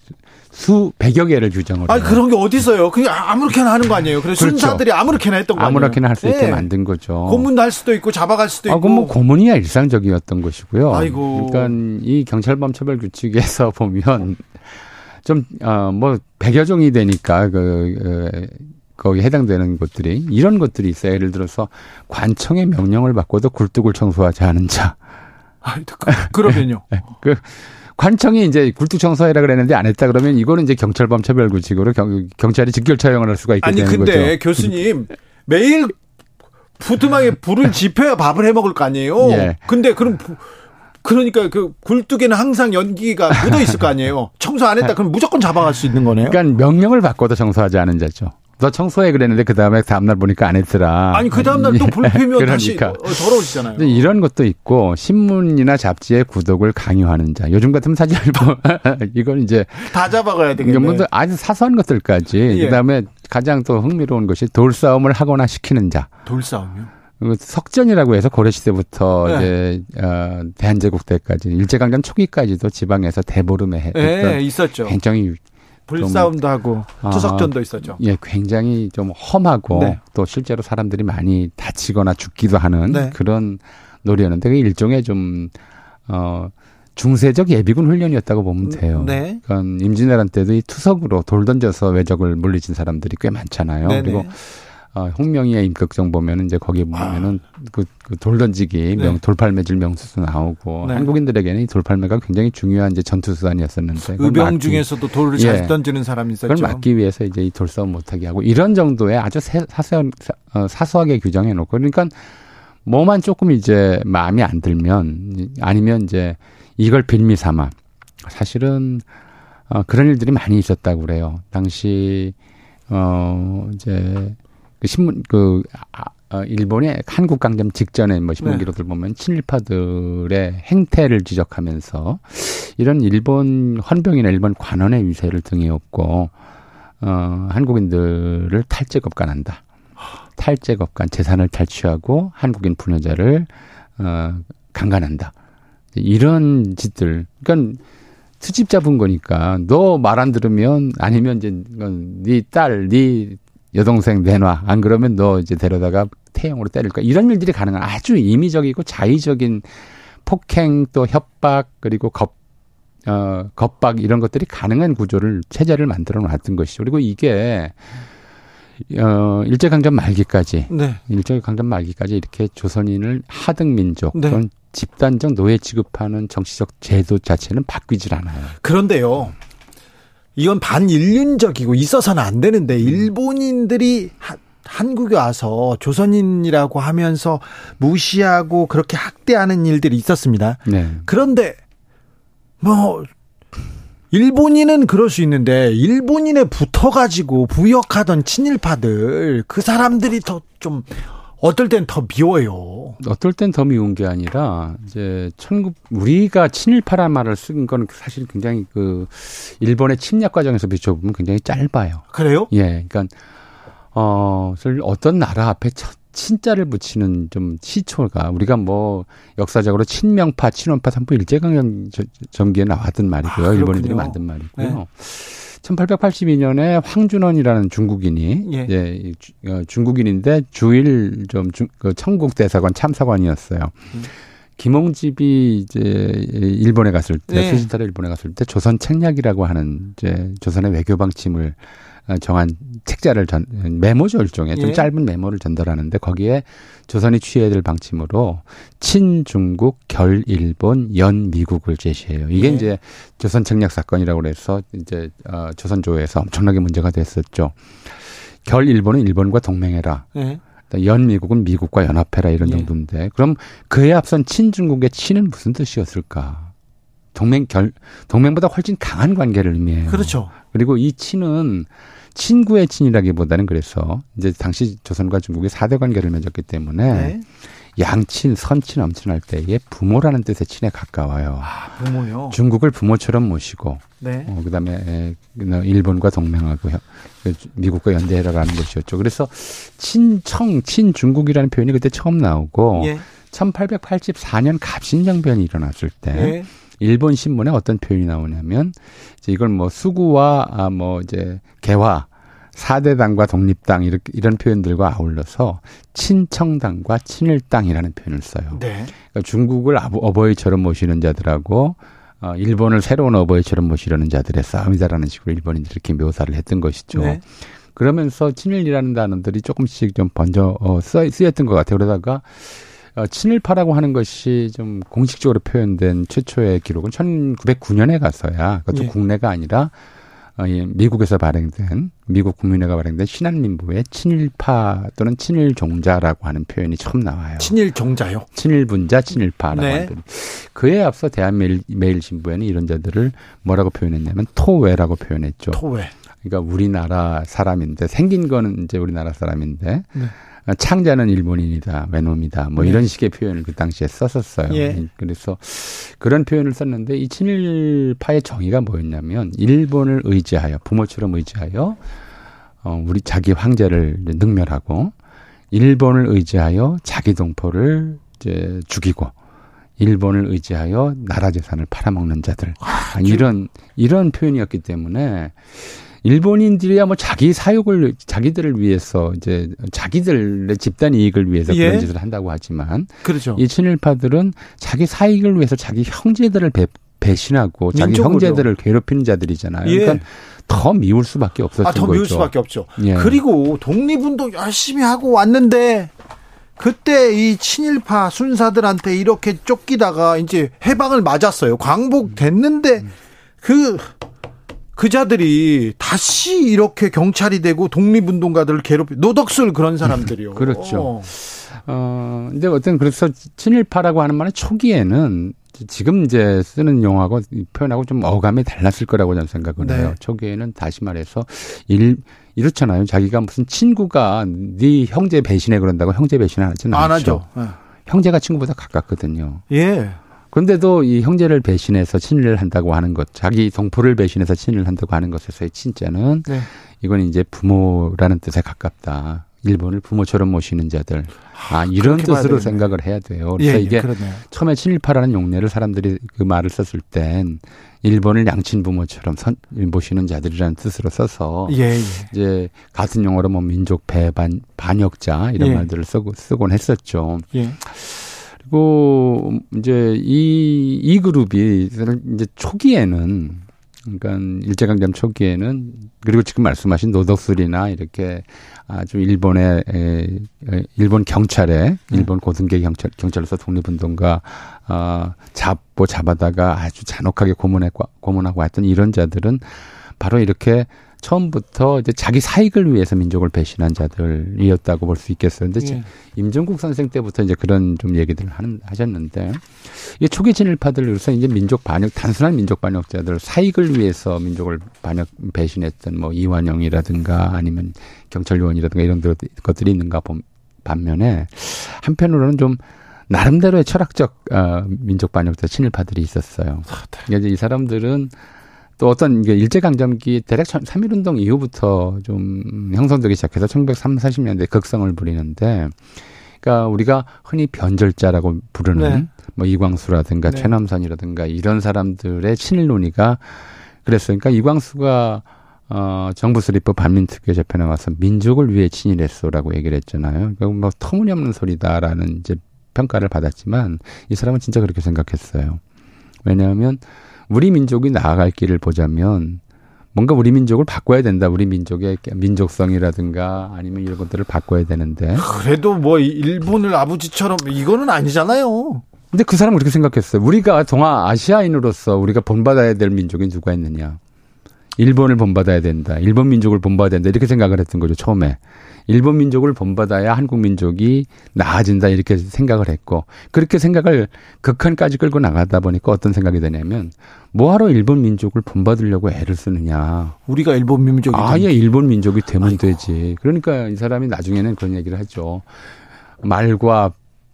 수 백여 개를 규정을 아. 그런 게 어디 있어요? 그냥 아무렇게나 하는 거 아니에요? 그래서 그렇죠. 순사들이 아무렇게나 했던 거 아니에요? 아무렇게나 할 수 있게 예. 만든 거죠. 고문도 할 수도 있고 잡아갈 수도 아, 있고. 그건 뭐 고문이야 일상적이었던 것이고요. 아이고. 그러니까 이 경찰범 처벌 규칙에서 (laughs) 보면 좀 어뭐 백여 종이 되니까 그 어, 거기 해당되는 것들이 이런 것들이 있어요. 예를 들어서 관청의 명령을 받고도 굴뚝을 청소하지 않은 자. 아, 그, 그러면요. (laughs) 그 관청이 이제 굴뚝 청소해라 그랬는데 안 했다 그러면 이거는 이제 경찰범 처벌구직으로 경, 경찰이 직결 처형을 할 수가 있게 아니 되는 근데 거죠. 교수님 매일 부뚜막에 불을 지펴야 밥을 해 먹을 거 아니에요. 예. 근데 그럼 부- 그러니까 그 굴뚝에는 항상 연기가 묻어 있을 거 아니에요. 청소 안 했다 그럼 무조건 잡아갈 수 있는 거네요. 그러니까 명령을 받고도 청소하지 않은 자죠. 너 청소해 그랬는데 그 다음에 다음날 보니까 안 했더라. 아니 그 다음 날또불 피면 (laughs) 다시 그러니까. 어, 더러워지잖아요. 이런 것도 있고 신문이나 잡지의 구독을 강요하는 자. 요즘 같으면 사실 뭐 (laughs) 이건 이제 다 잡아가야 되겠네. 아주 사소한 것들까지 예. 그다음에 가장 또 흥미로운 것이 돌싸움을 하거나 시키는 자. 돌싸움이요. 그리고 석전이라고 해서 고려 시대부터 네. 이제 어, 대한제국 때까지 일제강점 초기까지도 지방에서 대보름에 했던 예, 있었죠. 굉장히 불싸움도 하고 아, 투석전도 있었죠. 예 굉장히 좀 험하고 네. 또 실제로 사람들이 많이 다치거나 죽기도 하는 네. 그런 놀이였는데 그 일종의 좀 어. 중세적 예비군 훈련이었다고 보면 돼요. 네. 그러니까 임진왜란 때도 이 투석으로 돌 던져서 외적을 물리친 사람들이 꽤 많잖아요. 네네. 그리고 어, 홍명희의 임격정 보면은 이제 거기 보면은 그, 그 돌 던지기 네. 명, 돌팔매질 명수도 나오고 네. 한국인들에게는 이 돌팔매가 굉장히 중요한 이제 전투 수단이었었는데 의병 막기- 중에서도 돌을 잘 예. 던지는 사람이 있었죠. 그걸 막기 위해서 이제 이 돌싸움 못하게 하고 이런 정도의 아주 세- 사소한 사- 어, 사소하게 규정해 놓고 그러니까 뭐만 조금 이제 마음에 안 들면 아니면 이제 이걸 빌미 삼아 사실은 어, 그런 일들이 많이 있었다고 그래요. 당시 어 이제 그 신문 그 아, 어, 일본의 한국 강점 직전에 뭐 신문 네. 기록들 보면 친일파들의 행태를 지적하면서 이런 일본 헌병이나 일본 관원의 위세를 등에 업고 어 한국인들을 탈제겁간한다. 탈제겁간 재산을 탈취하고 한국인 분여자를 어 강간한다. 이런 짓들. 그러니까 트집 잡은 거니까 너 말 안 들으면 아니면 이제 네 딸, 네 여동생 내놔. 안 그러면 너 이제 데려다가 태형으로 때릴 거야. 이런 일들이 가능한 아주 임의적이고 자의적인 폭행 또 협박 그리고 겁 어, 겁박 이런 것들이 가능한 구조를 체제를 만들어 놨던 것이죠. 그리고 이게 어, 일제강점 말기까지 네. 일제강점 말기까지 이렇게 조선인을 하등 민족 네. 또는 집단적 노예 취급하는 정치적 제도 자체는 바뀌질 않아요. 그런데요. 이건 반인륜적이고 있어서는 안 되는데 일본인들이 하- 한국에 와서 조선인이라고 하면서 무시하고 그렇게 학대하는 일들이 있었습니다. 네. 그런데 뭐 일본인은 그럴 수 있는데 일본인에 붙어가지고 부역하던 친일파들 그 사람들이 더 좀 어떨 땐 더 미워요. 어떨 땐 더 미운 게 아니라 이제 천국 우리가 친일파란 말을 쓴건 사실 굉장히 그 일본의 침략 과정에서 비춰보면 굉장히 짧아요. 그래요? 예, 그러니까 어, 어떤 나라 앞에 첫 친자를 붙이는 좀 시초가 우리가 뭐 역사적으로 친명파, 친원파 삼부 일제강점 저- 전기에 나왔던 말이고요. 아, 일본인들이. 만든 말이고요. 네. 1882년에 황준원이라는 중국인이 예. 예, 이 주- 어, 중국인인데 주일 좀 중, 그 청국 대사관 참사관이었어요. 음. 김홍집이 이제 일본에 갔을 때 네. 수신타로 일본에 갔을 때 조선 책략이라고 하는 이제 조선의 외교 방침을 어, 정한 책자를 전 메모죠 일종의 좀 예. 짧은 메모를 전달하는데 거기에 조선이 취해야 될 방침으로 친중국 결일본 연미국을 제시해요. 이게 예. 이제 조선 책략 사건이라고 그래서 이제 어, 조선조에서 엄청나게 문제가 됐었죠. 결일본은 일본과 동맹해라. 네. 연미국은 미국과 연합해라 이런 예. 정도인데 그럼 그에 앞선 친중국의 친은 무슨 뜻이었을까? 동맹 결 동맹보다 훨씬 강한 관계를 의미해요. 그렇죠. 그리고 이 친은 친구의 친이라기보다는 그래서 이제 당시 조선과 중국이 사대 관계를 맺었기 때문에 네. 양친, 선친, 엄친할 때에 부모라는 뜻의 친에 가까워요. 아, 부모요. 중국을 부모처럼 모시고 네. 어, 그다음에 에, 일본과 동맹하고 혀- 그 미국과 연대해라라는 것이었죠. 그래서 친청, 친중국이라는 표현이 그때 처음 나오고 예. 1884년 갑신정변이 일어났을 때 예. 일본 신문에 어떤 표현이 나오냐면 이제 이걸 뭐 수구와 아, 뭐 이제 개화 사대당과 독립당 이렇게 이런 표현들과 아울러서 친청당과 친일당이라는 표현을 써요. 네. 그러니까 중국을 어버이처럼 모시는 자들하고 어, 일본을 새로운 어버이처럼 모시려는 자들의 싸움이다라는 식으로 일본인들이 이렇게 묘사를 했던 것이죠. 네. 그러면서 친일이라는 단어들이 조금씩 좀 번져 어, 써, 쓰였던 것 같아요. 그러다가 어, 친일파라고 하는 것이 좀 공식적으로 표현된 최초의 기록은 1909년에 가서야 그것도 예. 국내가 아니라 어, 이 미국에서 발행된 미국 국민회가 발행된 신한민부의 친일파 또는 친일종자라고 하는 표현이 처음 나와요. 친일 종자요. 친일분자, 친일파라고 네. 하는. 그에 앞서 대한매일신부에는 이런 자들을 뭐라고 표현했냐면 토외라고 표현했죠. 토회. 그러니까 우리나라 사람인데 생긴 거는 이제 우리나라 사람인데 네. 아, 창자는 일본인이다, 외놈이다, 뭐 네. 이런 식의 표현을 그 당시에 썼었어요. 예. 그래서 그런 표현을 썼는데 이 친일파의 정의가 뭐였냐면 일본을 의지하여 부모처럼 의지하여 어, 우리 자기 황제를 능멸하고 일본을 의지하여 자기 동포를 이제 죽이고 일본을 의지하여 나라 재산을 팔아먹는 자들 아, 이런 이런 표현이었기 때문에 일본인들이야 뭐 자기 사욕을 자기들을 위해서 이제 자기들의 집단 이익을 위해서 예. 그런 짓을 한다고 하지만 그렇죠. 이 친일파들은 자기 사익을 위해서 자기 형제들을 배, 배신하고 자기 민족으로. 형제들을 괴롭히는 자들이잖아요. 예. 그러니까 더 미울 수밖에 없었던 아, 더 거죠. 미울 수밖에 없죠. 예. 그리고 독립운동 열심히 하고 왔는데 그때 이 친일파 순사들한테 이렇게 쫓기다가 이제 해방을 맞았어요. 광복됐는데 그 그 자들이 다시 이렇게 경찰이 되고 독립운동가들을 괴롭히 노덕술 그런 사람들이요. (laughs) 그렇죠. 어. 어, 근데 어떤 그래서 친일파라고 하는 말은 초기에는 지금 이제 쓰는 용어하고 이 표현하고 좀 어감이 달랐을 거라고 저는 생각을 네. 해요. 초기에는 다시 말해서 일 이렇잖아요. 자기가 무슨 친구가 네 형제 배신해 그런다고 형제 배신 하지는 안 않죠. 하죠. 형제가 친구보다 가깝거든요. 예. 그런데도 이 형제를 배신해서 친일을 한다고 하는 것, 자기 동포를 배신해서 친일을 한다고 하는 것에서의 친자는 네. 이건 이제 부모라는 뜻에 가깝다. 일본을 부모처럼 모시는 자들. 아, 이런 그렇게 봐야 뜻으로. 생각을 해야 돼요. 예, 그래서 예, 이게 그러네요. 처음에 친일파라는 용례를 사람들이 그 말을 썼을 땐 일본을 양친 부모처럼 선, 모시는 자들이라는 뜻으로 써서 예, 예. 이제 같은 용어로 뭐 민족 배반 반역자 이런 예. 말들을 쓰고 쓰곤 했었죠. 예. 그리고 이제 이, 이 그룹이 이제 초기에는 그러니까 일제강점 초기에는 그리고 지금 말씀하신 노덕술이나 이렇게 아주 일본의 에, 에, 일본 경찰에 일본 고등계 경찰 경찰로서 독립운동가 아 잡고 잡아다가 아주 잔혹하게 고문했고 고문하고 했던 이런 자들은 바로 이렇게 처음부터 이제 자기 사익을 위해서 민족을 배신한 자들이었다고 볼 수 있겠어요. 근데 예. 임종국 선생 때부터 이제 그런 좀 얘기들을 하는, 하셨는데, 이 초기 친일파들로서 이제 민족 반역, 단순한 민족 반역자들, 사익을 위해서 민족을 반역, 배신했던 뭐 이완영이라든가 아니면 경찰 요원이라든가 이런 들- 것들이 있는가 본, 반면에, 한편으로는 좀 나름대로의 철학적, 어, 민족 반역자 친일파들이 있었어요. 그러니까 이제 이 사람들은 또 어떤 일제강점기 대략 3.1운동 이후부터 좀 형성되기 시작해서 1930, 40년대 극성을 부리는데, 그러니까 우리가 흔히 변절자라고 부르는 네. 뭐 이광수라든가 네. 최남선이라든가 이런 사람들의 친일 논의가 그랬어요. 그러니까 이광수가 어, 정부 수립부 반민특위 재편에 나와서 민족을 위해 친일했소라고 얘기를 했잖아요. 그러니까 뭐 터무니없는 소리다라는 이제 평가를 받았지만 이 사람은 진짜 그렇게 생각했어요. 왜냐하면 우리 민족이 나아갈 길을 보자면 뭔가 우리 민족을 바꿔야 된다. 우리 민족의 민족성이라든가 아니면 이런 것들을 바꿔야 되는데. 그래도 뭐 일본을 아버지처럼 이거는 아니잖아요. 근데 그 사람은 그렇게 생각했어요. 우리가 동아 아시아인으로서 우리가 본받아야 될 민족이 누가 있느냐. 일본을 본받아야 된다. 일본 민족을 본받아야 된다. 이렇게 생각을 했던 거죠, 처음에. 일본 민족을 본받아야 한국 민족이 나아진다. 이렇게 생각을 했고, 그렇게 생각을 극한까지 끌고 나가다 보니까 어떤 생각이 드냐면, 뭐하러 일본 민족을 본받으려고 애를 쓰느냐. 우리가 일본 민족이 아예 일본 민족이 되면 되지. 그러니까 이 사람이 나중에는 그런 얘기를 하죠. 말과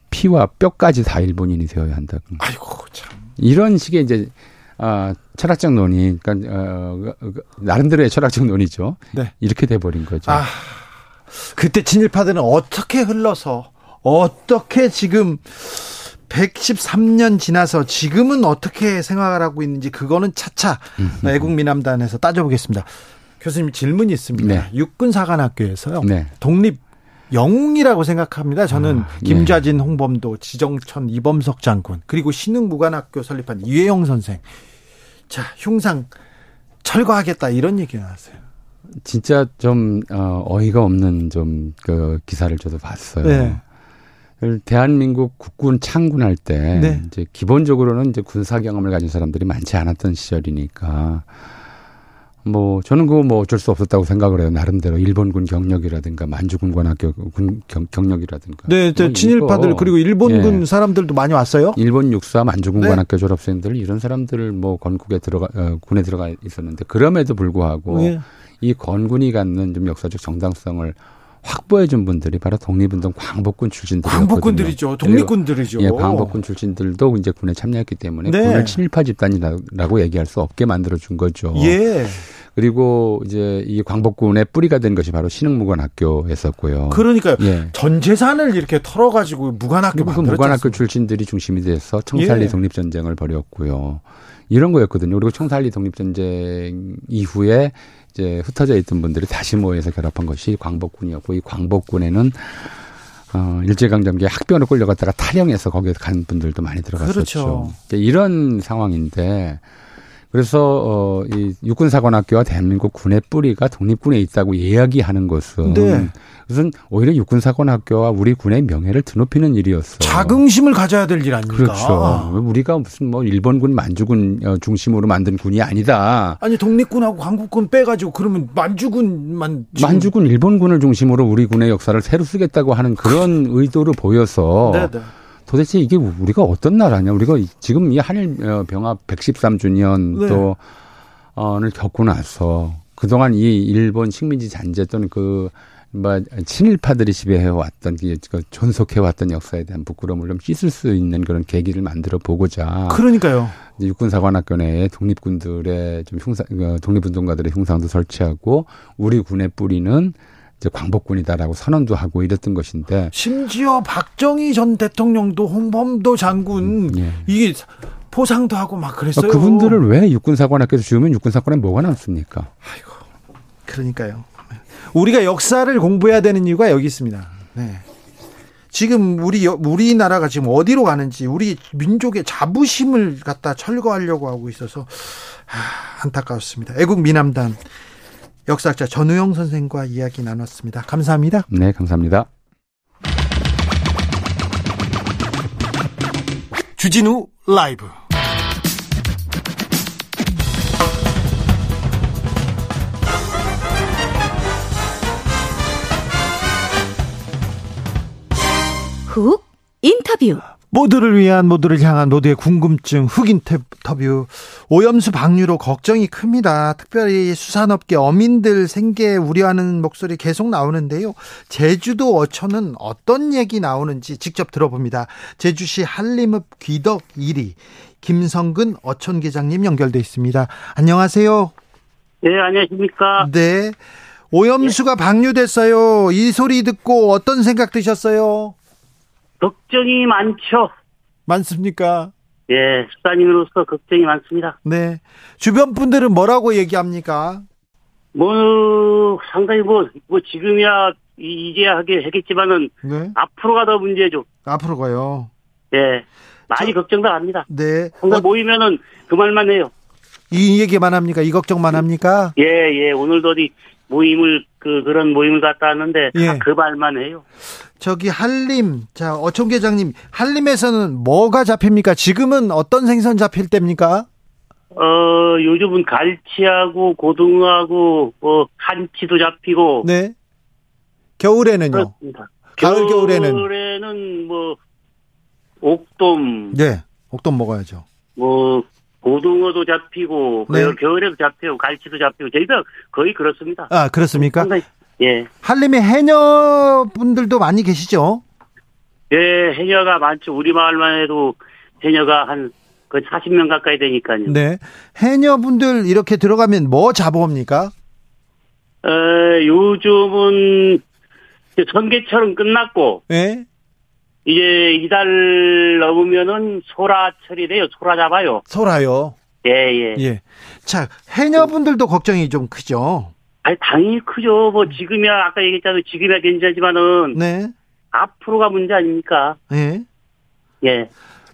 피와 뼈까지 다 일본인이 되어야 한다. 아이고 참. 이런 식의 이제 아 철학적 논의, 그러니까 어, 그, 그, 나름대로의 철학적 논의죠. 네. 이렇게 돼 버린 거죠. 아 그때 친일파들은 어떻게 흘러서 어떻게 지금 113년 지나서 지금은 어떻게 생활을 하고 있는지 그거는 차차 애국민함단에서 따져보겠습니다. 교수님 질문이 있습니다. 네. 육군사관학교에서요. 네. 독립 영웅이라고 생각합니다. 저는 아, 예. 김좌진, 홍범도, 지정천, 이범석 장군 그리고 신흥무관학교 설립한 이회영 선생. 자 흉상 철거하겠다 이런 얘기 나왔어요. 진짜 좀 어, 어이가 없는 좀 그 기사를 저도 봤어요. 네. 대한민국 국군 창군할 때 네. 이제 기본적으로는 이제 군사 경험을 가진 사람들이 많지 않았던 시절이니까 뭐 저는 그거 뭐 어쩔 수 없었다고 생각을 해요. 나름대로 일본군 경력이라든가 만주군 관 학교 군 경, 경력이라든가. 네, 저뭐 친일파들 그리고 일본군 예. 사람들도 많이 왔어요. 일본 육사 만주군 네. 관학교 졸업생들 이런 사람들 뭐 건국에 들어가 어, 군에 들어가 있었는데 그럼에도 불구하고 예. 이 건군이 갖는 좀 역사적 정당성을 확보해 준 분들이 바로 독립운동 광복군 출신들이었거든요. 광복군들이죠. 독립군들이죠. 예, 광복군 출신들도 이제 군에 참여했기 때문에 네. 군을 친일파 집단이라고 얘기할 수 없게 만들어 준 거죠. 예. 그리고 이제 이 광복군의 뿌리가 된 것이 바로 신흥무관학교였었고요. 그러니까요. 예. 전 재산을 이렇게 털어가지고 무관학교 그 무관학교? 출신들이 중심이 돼서 청산리 예. 독립전쟁을 벌였고요. 이런 거였거든요. 그리고 청산리 독립전쟁 이후에 이제 흩어져 있던 분들이 다시 모여서 결합한 것이 광복군이었고 이 광복군에는 어, 일제강점기에 학병으로 끌려갔다가 탈영해서 거기에 간 분들도 많이 들어갔었죠. 그렇죠. 이런 상황인데 그래서 어, 이 육군사관학교와 대한민국 군의 뿌리가 독립군에 있다고 이야기하는 것은 네. 그것은 오히려 육군사관학교와 우리 군의 명예를 드높이는 일이었어. 자긍심을 가져야 될 일 아닙니까? 그렇죠. 우리가 무슨 뭐 일본군 만주군 어, 중심으로 만든 군이 아니다. 아니 독립군하고 광국군 빼가지고 그러면 만주군만 지금- 만주군 일본군을 중심으로 우리 군의 역사를 새로 쓰겠다고 하는 그런 의도를 보여서 네, 네. 도대체 이게 우리가 어떤 나라냐? 우리가 지금 이 한일 어, 병합 113주년 네. 또 어를 겪고 나서 그동안 이 일본 식민지 잔재 또는 그 뭐, 친일파들이 지배해 왔던, 그 존속해 왔던 역사에 대한 부끄러움을 좀 씻을 수 있는 그런 계기를 만들어 보고자. 그러니까요. 육군사관학교 내에 독립군들의 좀 흉상, 어, 독립운동가들의 흉상도 설치하고 우리 군의 뿌리는 이제 광복군이다라고 선언도 하고 이랬던 것인데. 심지어 박정희 전 대통령도 홍범도 장군 예. 이게 포상도 하고 막 그랬어요. 그분들을 왜 육군사관학교에서 지우면 육군사관에 뭐가 남습니까? 그러니까요. 우리가 역사를 공부해야 되는 이유가 여기 있습니다. 네. 지금 우리 여- 우리나라가 지금 어디로 가는지 우리 민족의 자부심을 갖다 철거하려고 하고 있어서 아, 안타까웠습니다. 애국 미남단 역사학자 전우영 선생과 이야기 나눴습니다. 감사합니다. 네, 감사합니다. 주진우 라이브. 훅 인터뷰. 모두를 위한 모두를 향한 모두의 궁금증 흑 인터뷰 오염수 방류로 걱정이 큽니다. 특별히 수산업계 어민들 생계 우려하는 목소리 계속 나오는데요. 제주도 어촌은 어떤 얘기 나오는지 직접 들어봅니다. 제주시 한림읍 귀덕 1위 김성근 어촌 계장님 연결돼 있습니다. 안녕하세요. 네, 안녕하십니까. 네. 오염수가 방류됐어요. 이 소리 듣고 어떤 생각 드셨어요? 걱정이 많죠. 많습니까? 예, 수산인으로서 걱정이 많습니다. 네. 주변 분들은 뭐라고 얘기합니까? 뭐, 상당히 뭐, 뭐, 지금이야, 이- 이제야 하게 했겠지만은, 네. 앞으로가 더 문제죠. 앞으로 가요. 예. 많이 저- 걱정도 합니다. 네. 항상 어, 모이면은 그 말만 해요. 이 얘기만 합니까? 이 걱정만 합니까? 예, 예. 오늘도 어디 모임을, 그, 그런 모임을 갔다 왔는데, 예. 다그 말만 해요. 저기 한림, 자, 어촌 계장님, 한림에서는 뭐가 잡힙니까? 지금은 어떤 생선 잡힐 때입니까? 어, 요즘은 갈치하고 고등어하고, 뭐, 한치도 잡히고. 네. 겨울에는요? 그렇습니다. 가을, 겨울에는? 겨울에는 뭐, 옥돔, 네. 옥돔 먹어야죠. 뭐 고등어도 잡히고 네. 겨울, 겨울에도 잡히고 갈치도 잡히고 저희가 거의 그렇습니다. 아, 그렇습니까? 상당히 예, 한림에 해녀 분들도 많이 계시죠? 예 해녀가 많죠. 우리 마을만 해도 해녀가 한 거의 40명 가까이 되니까요. 네. 해녀 분들 이렇게 들어가면 뭐 잡아옵니까? 어, 요즘은 전개철은 끝났고 예? 이제 이달 넘으면은 소라철이 돼요. 소라 잡아요. 소라요. 예, 예. 예. 자, 해녀분들도 걱정이 좀 크죠? 아니 당연히 크죠. 뭐 지금이야 아까 얘기했잖아요. 지금이야 괜찮지만은 네. 앞으로가 문제 아닙니까? 예. 예.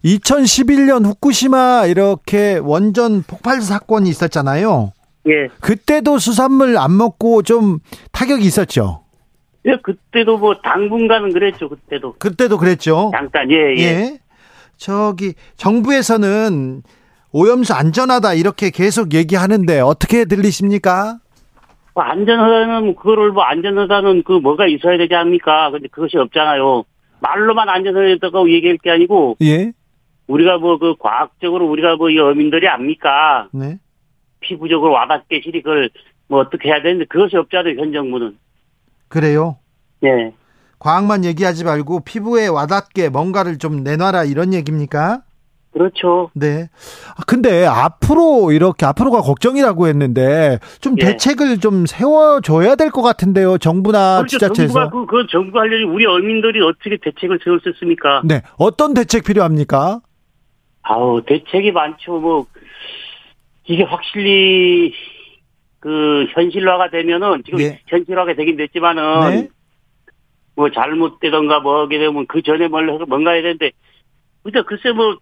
2011년 후쿠시마 이렇게 원전 폭발 사건이 있었잖아요. 예. 그때도 수산물 안 먹고 좀 타격이 있었죠. 예, 그때도 뭐 당분간은 그랬죠. 그때도 그때도 그랬죠. 잠깐 예 예. 예. 저기 정부에서는 오염수 안전하다 이렇게 계속 얘기하는데 어떻게 들리십니까? 뭐 안전하다는 그거를 뭐 안전하다는 그 뭐가 있어야 되지 않습니까? 근데 그것이 없잖아요. 말로만 안전하다고 얘기할 게 아니고 예. 우리가 뭐 그 과학적으로 우리가 뭐 이 어민들이 압니까? 네. 피부적으로 와닿게 시리 그걸 뭐 어떻게 해야 되는데 그것이 없잖아요. 현 정부는. 그래요. 예. 과학만 얘기하지 말고 피부에 와닿게 뭔가를 좀 내놔라 이런 얘기입니까? 그렇죠. 네. 아, 근데 앞으로 이렇게 앞으로가 걱정이라고 했는데 좀 예. 대책을 좀 세워줘야 될 것 같은데요. 정부나 그렇죠. 지자체에서. 정부가 그, 그 정부 하려니 우리 어민들이 어떻게 대책을 세울 수 있습니까? 네. 어떤 대책 필요합니까? 아우 대책이 많죠. 뭐 이게 확실히 그 현실화가 되면은 지금 네. 현실화가 되긴 됐지만은 네. 뭐 잘못되던가 뭐하게 되면 그 전에 뭘 해서 뭔가 해야 되는데 근데 글쎄 뭐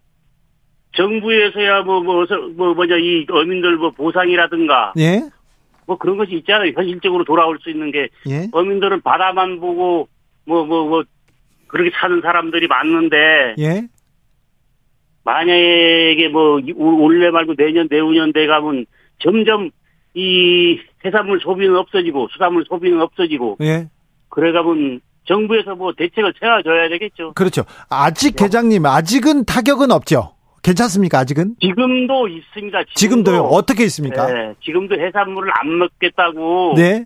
정부에서야 뭐뭐뭐 뭐냐 이 어민들 뭐 보상이라든가 예. 뭐 그런 것이 있잖아요. 현실적으로 돌아올 수 있는 게 예. 어민들은 바다만 보고 뭐뭐뭐 그렇게 사는 사람들이 많은데 예. 만약에 뭐 올해 말고 내년 내후년 돼 가면 점점 이 해산물 소비는 없어지고 수산물 소비는 없어지고 예. 그래 가면 정부에서 뭐 대책을 세워줘야 되겠죠. 그렇죠. 아직 계장님 아직은 타격은 없죠. 괜찮습니까? 아직은? 지금도 있습니다. 지금도 요. 어떻게 있습니까? 네, 지금도 해산물을 안 먹겠다고 네.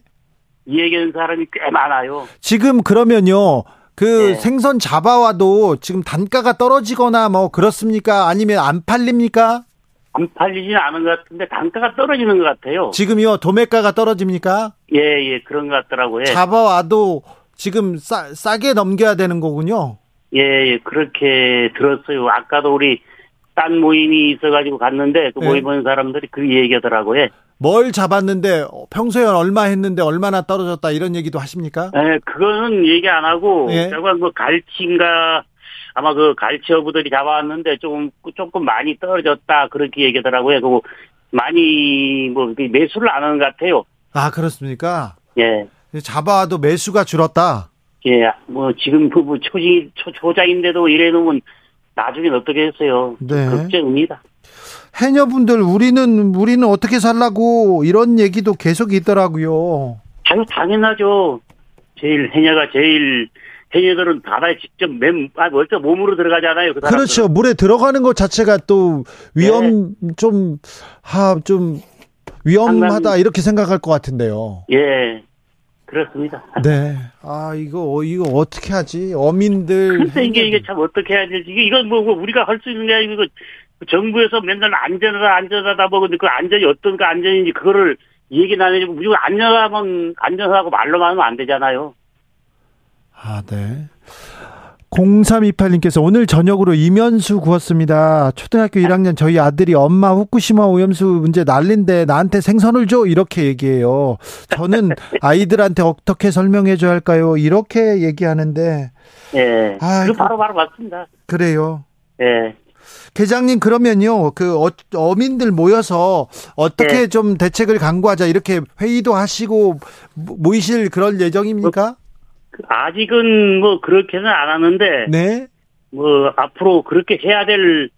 얘기하는 사람이 꽤 많아요. 지금 그러면요. 그 네. 생선 잡아와도 지금 단가가 떨어지거나 뭐 그렇습니까? 아니면 안 팔립니까? 안 팔리지는 않은 것 같은데 단가가 떨어지는 것 같아요. 지금요. 도매가가 떨어집니까? 예, 예, 그런 것 같더라고요. 잡아와도 지금 싸, 싸게 넘겨야 되는 거군요. 예, 예, 그렇게 들었어요. 아까도 우리 딴 모임이 있어가지고 갔는데 그 네. 모임 온 사람들이 그 얘기하더라고요. 뭘 잡았는데 어, 평소에 얼마 했는데 얼마나 떨어졌다 이런 얘기도 하십니까? 예, 그거는 얘기 안 하고 예. 결국 뭐 갈치인가 아마 그 갈치 어부들이 잡아왔는데 조금 조금 많이 떨어졌다 그렇게 얘기하더라고요. 그리고 많이 뭐 매수를 안 하는 것 같아요. 아 그렇습니까? 예. 잡아와도 매수가 줄었다. 예, 뭐 지금 그 뭐 초지 초, 초장인데도 이래 놓으면 나중엔 어떻게 했어요? 네. 걱정입니다. 해녀분들 우리는 우리는 어떻게 살라고 이런 얘기도 계속 있더라고요. 당, 당연하죠. 제일 해녀가 제일 해녀들은 바다에 직접 맨, 아, 먼저 몸으로 들어가잖아요. 그. 그렇죠. 물에 들어가는 것 자체가 또 위험 좀, 하, 좀 위험하다 상당히- 이렇게 생각할 것 같은데요. 예, 그렇습니다. 네. 아, 이거, 이거 어떻게 하지? 어민들. 글쎄 이게 이게 참 어떻게 해야 될지 이게 이건 뭐, 뭐 우리가 할 수 있는 게 아니고 이거 정부에서 맨날 안전하다 안전하다 뭐 근데 그 안전이 어떤 그 안전인지 그거를 얘기 안 해주고 무조건 안전하면 안전하고 말로만 하면 안 되잖아요. 아, 네. 0328님께서 오늘 저녁으로 이면수 구웠습니다. 초등학교 1학년 저희 아들이 엄마 후쿠시마 오염수 문제 난린데 나한테 생선을 줘 이렇게 얘기해요. 저는 (laughs) 아이들한테 어떻게 설명해 줘야 할까요? 이렇게 얘기하는데 예. 그 바로 바로 맞습니다. 그래요. 예. 계장님 그러면요 그 어, 어민들 모여서 어떻게 네. 좀 대책을 강구하자 이렇게 회의도 하시고 모- 모이실 그런 예정입니까? 그 아직은 뭐 그렇게는 안 하는데 네 뭐 앞으로 그렇게 해야 될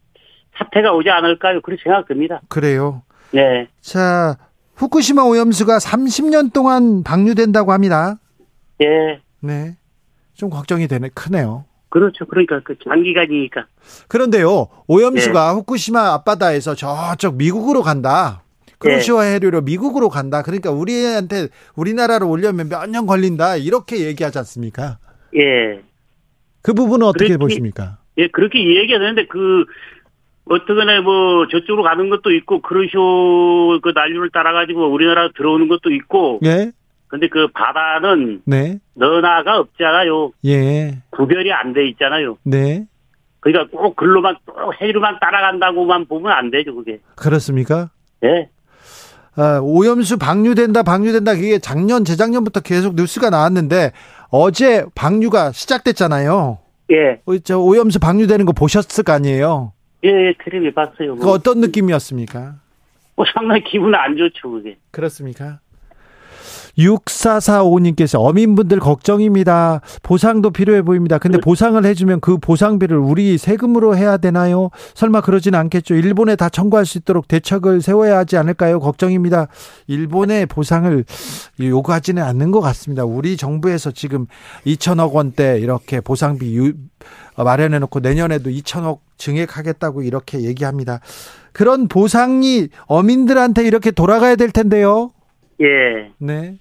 사태가 오지 않을까요? 그렇게 생각됩니다. 그래요. 네. 자 후쿠시마 오염수가 30년 동안 방류된다고 합니다. 예. 네. 좀 걱정이 되네 크네요. 그렇죠. 그러니까 그 장기간이니까. 그런데요 네. 오염수가 후쿠시마 앞바다에서 저쪽 미국으로 간다. 네. 크로시와 해류로 미국으로 간다. 그러니까 우리한테 우리나라로 오려면 몇 년 걸린다. 이렇게 얘기하지 않습니까? 예. 그 부분은 어떻게 그렇지. 보십니까? 예, 그렇게 얘기하는데 그 어떻게나 뭐 저쪽으로 가는 것도 있고 크루쇼 그 난류를 따라가지고 우리나라 들어오는 것도 있고 예, 근데 그 바다는 네, 너나가 없잖아요. 예, 구별이 안 돼 있잖아요. 네. 그러니까 꼭 글로만 또 해류만 따라간다고만 보면 안 되죠, 그게. 그렇습니까? 예. 아, 오염수 방류된다, 방류된다. 그게 작년, 재작년부터 계속 뉴스가 나왔는데 어제 방류가 시작됐잖아요. 예. 어, 저 오염수 방류되는 거 보셨을 거 아니에요? 예, 예, 텔레비 봤어요. 그 뭐, 어떤 느낌이었습니까? 뭐 상당히 기분 안 좋죠, 그게. 그렇습니까? 6445님께서 어민분들 걱정입니다. 보상도 필요해 보입니다. 근데 보상을 해주면 그 보상비를 우리 세금으로 해야 되나요? 설마 그러진 않겠죠. 일본에 다 청구할 수 있도록 대책을 세워야 하지 않을까요? 걱정입니다. 일본의 보상을 요구하지는 않는 것 같습니다. 우리 정부에서 지금 2천억 원대 이렇게 보상비 유, 마련해 놓고 내년에도 2천억 증액하겠다고 이렇게 얘기합니다. 그런 보상이 어민들한테 이렇게 돌아가야 될 텐데요. 예. 네.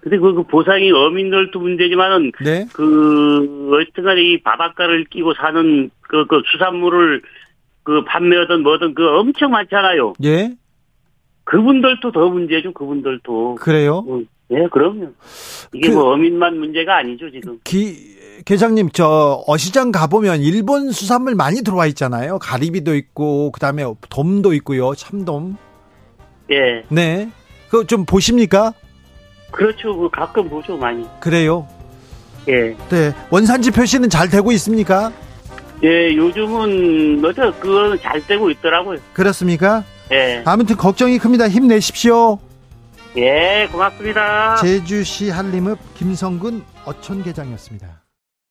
근데 그, 그 보상이 어민들도 문제지만은 네. 그 어쨌든간에 이 바닷가를 끼고 사는 그, 그 수산물을 그 판매하든 뭐든 그 엄청 많잖아요. 예. 그분들도 더 문제죠. 그분들도. 그래요? 어, 예, 그럼요. 이게 그- 뭐 어민만 문제가 아니죠 지금. 기 계장님 저 어시장 가 보면 일본 수산물 많이 들어와 있잖아요. 가리비도 있고 그다음에 돔도 있고요. 참돔. 예, 네. 그거 좀 보십니까? 그렇죠. 그 가끔 보죠 많이. 그래요. 예, 네. 원산지 표시는 잘 되고 있습니까? 예, 요즘은 뭐죠? 그거는 잘 되고 있더라고요. 그렇습니까? 예, 아무튼 걱정이 큽니다. 힘내십시오. 예, 고맙습니다. 제주시 한림읍 김성근 어촌계장이었습니다.